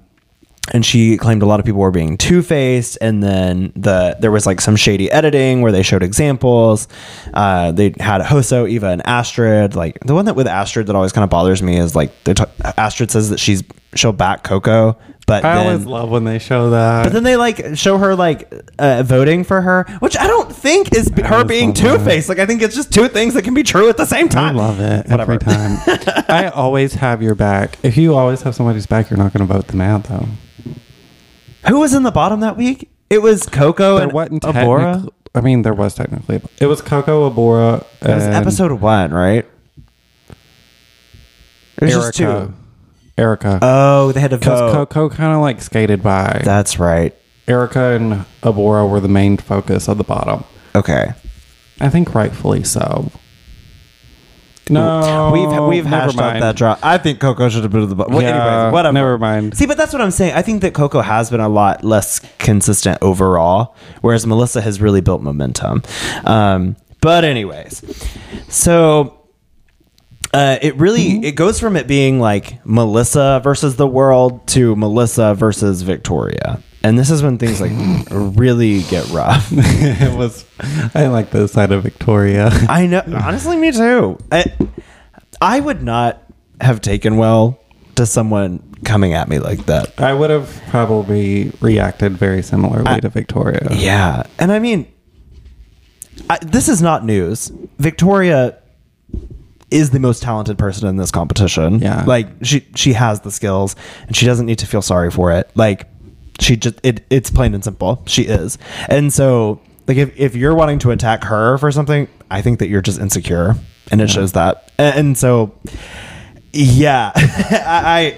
and she claimed a lot of people were being two-faced and then the there was like some shady editing where they showed examples uh, they had hoso eva and astrid like the one that with astrid that always kind of bothers me is like t- astrid says that she's she'll back coco but I then, always love when they show that. but then they like show her like uh, voting for her which i don't think is b- her being two-faced like i think it's just two things that can be true at the same time. I love it Whatever. every time. I always have your back. If you always have somebody's back, you're not going to vote them out, though. who was in the bottom that week it was coco There and wasn't abora. I mean, there was technically. It was Coco Abora. It was episode one, right? It was just two. Erica. Oh, they had to Because vote. Coco kind of like skated by. That's right. Erica and Abora were the main focus of the bottom. Okay. I think rightfully so. No, we've we've never hashed out mind. that draw. I think Coco should have been at the bottom. Well, Yeah, anyways, whatever. never mind. See, but that's what I'm saying. I think that Coco has been a lot less consistent overall, whereas Melissa has really built momentum. Um, but anyways, so uh, it really Mm-hmm. it goes from it being like Melissa versus the world to Melissa versus Victoria, and this is when things like really get rough. it was. I like the side of Victoria. I know. Honestly, me too. I, I would not have taken well to someone coming at me like that. I would have probably reacted very similarly I- to Victoria. Yeah, and I mean, I, this is not news. Victoria is the most talented person in this competition. Yeah. like she she has the skills, and she doesn't need to feel sorry for it. Like she just it it's plain and simple. She is, and so like if if you're wanting to attack her for something, I think that you're just insecure, and it shows that. And, and so, yeah, I. I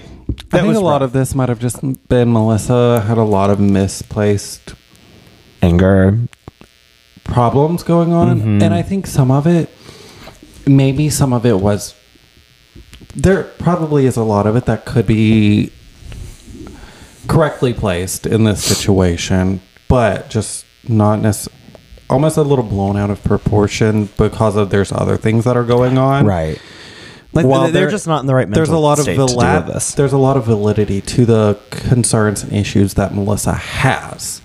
I think a lot of this might have just been Melissa had a lot of misplaced anger. problems going on, Mm-hmm. and I think some of it, maybe some of it was. There probably is a lot of it that could be correctly placed in this situation, but just not necessarily. Almost a little blown out of proportion because of there's other things that are going on. Right. Like While they're, there- just not in the right mental there's a lot of state to deal vala- with this. there's a lot of validity to the concerns and issues that Melissa has.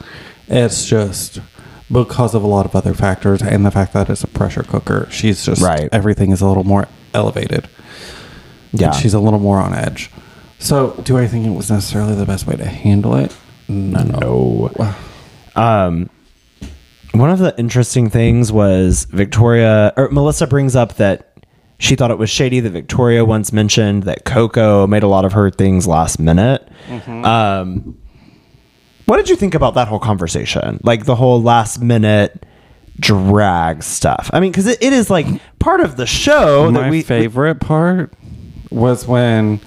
It's just because of a lot of other factors and the fact that it's a pressure cooker. She's just Right. everything is a little more elevated. Yeah. she's a little more on edge. So, do I think it was necessarily the best way to handle it? No. No. Um, one of the interesting things was Victoria or Melissa brings up that she thought it was shady that Victoria once mentioned that Coco made a lot of her things last minute. Um, what did you think about that whole conversation? Like the whole last minute drag stuff. I mean, because it, it is like part of the show My that we favorite part was when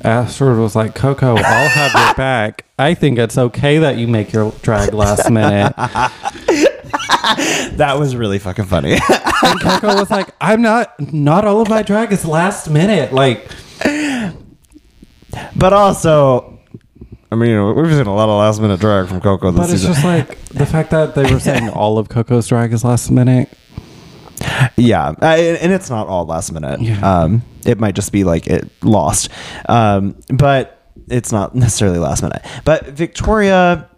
Astrid was like, Coco, I'll have your back. I think it's okay that you make your drag last minute. that was really fucking funny. And Coco was like, I'm not, not all of my drag is last minute. Like, but also, I mean, we've seen a lot of last minute drag from Coco this but it's season. just like the fact that they were saying all of Coco's drag is last minute. Yeah, uh, and it's not all last minute. Yeah. Um, it might just be like it lost, um, but it's not necessarily last minute. But Victoria,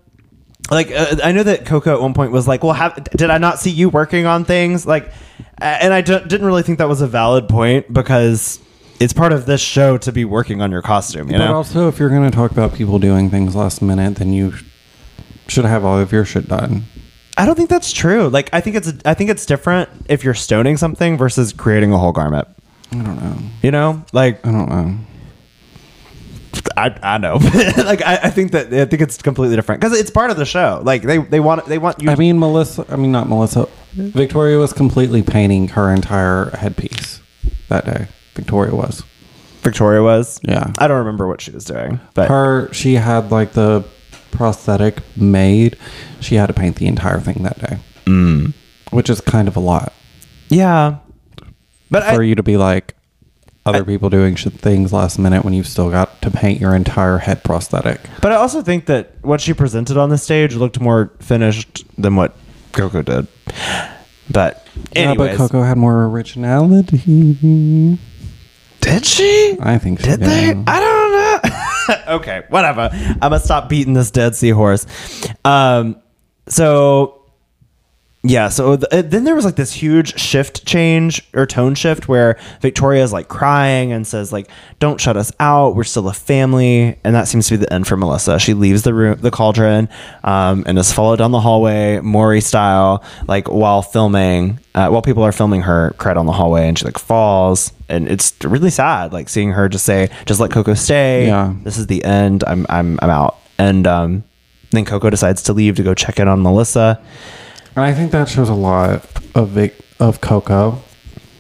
like uh, I know that Coco at one point was like, "Well, have, did I not see you working on things?" Like, and I d- didn't really think that was a valid point because it's part of this show to be working on your costume. You But know, also, if you're going to talk about people doing things last minute, then you should have all of your shit done. I don't think that's true. Like, I think it's I think it's different if you're stoning something versus creating a whole garment. I don't know. You know, like I don't know. I, I know. like I, I think that I think it's completely different because it's part of the show. Like they they want they want you. I mean, Melissa, I mean, not Melissa. Victoria was completely painting her entire headpiece that day. Victoria was. Victoria was. Yeah. I don't remember what she was doing, but Her, she had like the prosthetic made. She had to paint the entire thing that day. Mm. Which is kind of a lot yeah. But for I, you to be like other I- people doing shit things last minute when you've still got to paint your entire head prosthetic. but I also think that what she presented on the stage looked more finished than what Coco did. But Yeah, but Coco had more originality. Did she? I think she Did they? I don't know. okay, whatever. I'm gonna stop beating this dead seahorse. Um, so yeah, so th- uh, then there was like this huge shift change or tone shift where Victoria's like crying and says like, "Don't shut us out. We're still a family." And that seems to be the end for Melissa. She leaves the room, the cauldron, um, and is followed down the hallway, Maury style, like while filming, uh, while people are filming her cry down the hallway, and she like falls, and it's really sad, like seeing her just say, "Just let Coco stay. Yeah. This is the end. I'm I'm I'm out." And um, then Coco decides to leave to go check in on Melissa. And I think that shows a lot of Vic, of Coco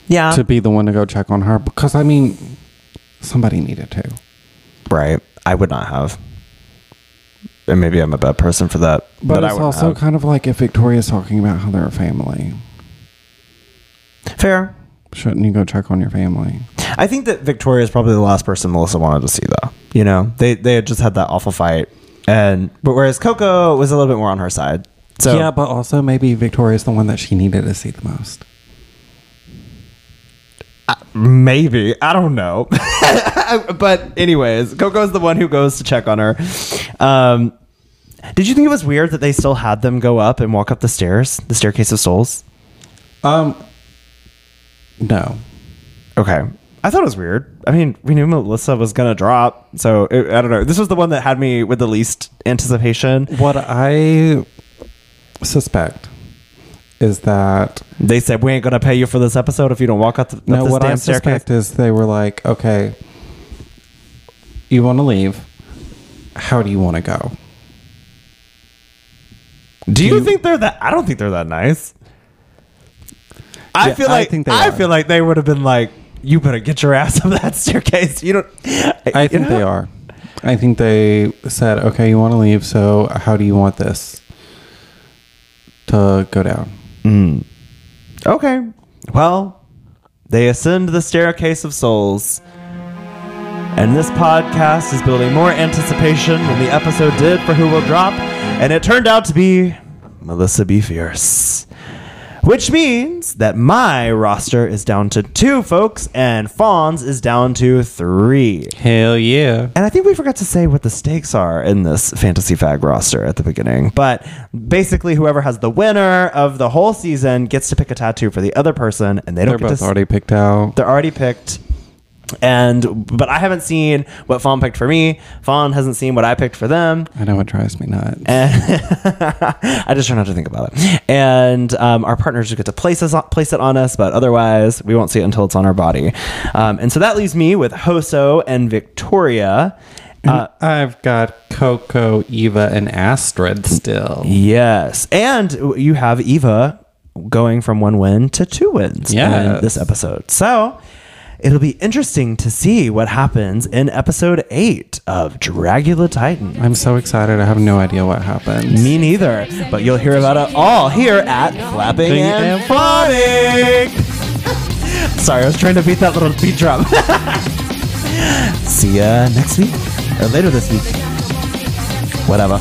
Yeah. to be the one to go check on her because I mean, somebody needed to. Right. I would not have. And maybe I'm a bad person for that. But, I it's wouldn't also have. kind of like if Victoria's talking about how they're a family, fair. shouldn't you go check on your family? I think that Victoria is probably the last person Melissa wanted to see, though. You know, they they had just had that awful fight, and but whereas Coco was a little bit more on her side. So yeah, but also maybe Victoria's the one that she needed to see the most. maybe I don't know. but anyways, Coco's the one who goes to check on her. Um, did you think it was weird that they still had them go up and walk up the stairs, the staircase of souls? Um, no. Okay. I thought it was weird. I mean, we knew Melissa was gonna drop, so it, I don't know. This was the one that had me with the least anticipation. What I suspect is that They said we ain't gonna pay you for this episode if you don't walk up, the, up no. this What I staircase. suspect is they were like, okay, you want to leave. How do you want to go? Do you, you- think they're that? I don't think they're that nice. I Yeah, feel like I, think they are. feel like they would have been like, "You better get your ass up that staircase." You don't. I you think know? they are. I think they said, okay, you want to leave, so how do you want this to go down? Mm. Okay. Well, they ascend the staircase of souls. And this podcast is building more anticipation than the episode did for Who Will Drop. And it turned out to be Melissa BeFierce. Which means that my roster is down to two folks and Fawn's is down to three. Hell yeah. And I think we forgot to say what the stakes are in this fantasy fag roster at the beginning. But basically, whoever has the winner of the whole season gets to pick a tattoo for the other person, and they don't They're get both to. already picked out. they're already picked. And but I haven't seen what Fawn picked for me. Fawn hasn't seen what I picked for them. I know it drives me nuts. I just try not to think about it. And um, our partners just get to place us place it on us, but otherwise we won't see it until it's on our body. Um, and so that leaves me with Hoso and Victoria. Uh, I've got Coco, Eva, and Astrid still. yes, and you have Eva going from one win to two wins in this episode. So. It'll be interesting to see what happens in episode eight of Dragula Titan. I'm so excited. I have no idea what happens. Me neither, but you'll hear about it all here at Flapping and and Fawning. Sorry, I was trying to beat that little beat drop. See ya next week or later this week. Whatever.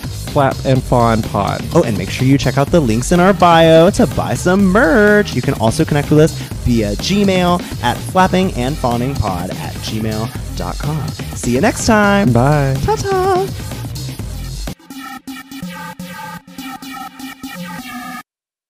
Flap and Fawn Pod. Oh, and make sure you check out the links in our bio to buy some merch. You can also connect with us via Gmail at flappingandfawningpod at gmail.com. See you next time. Bye. Ta ta.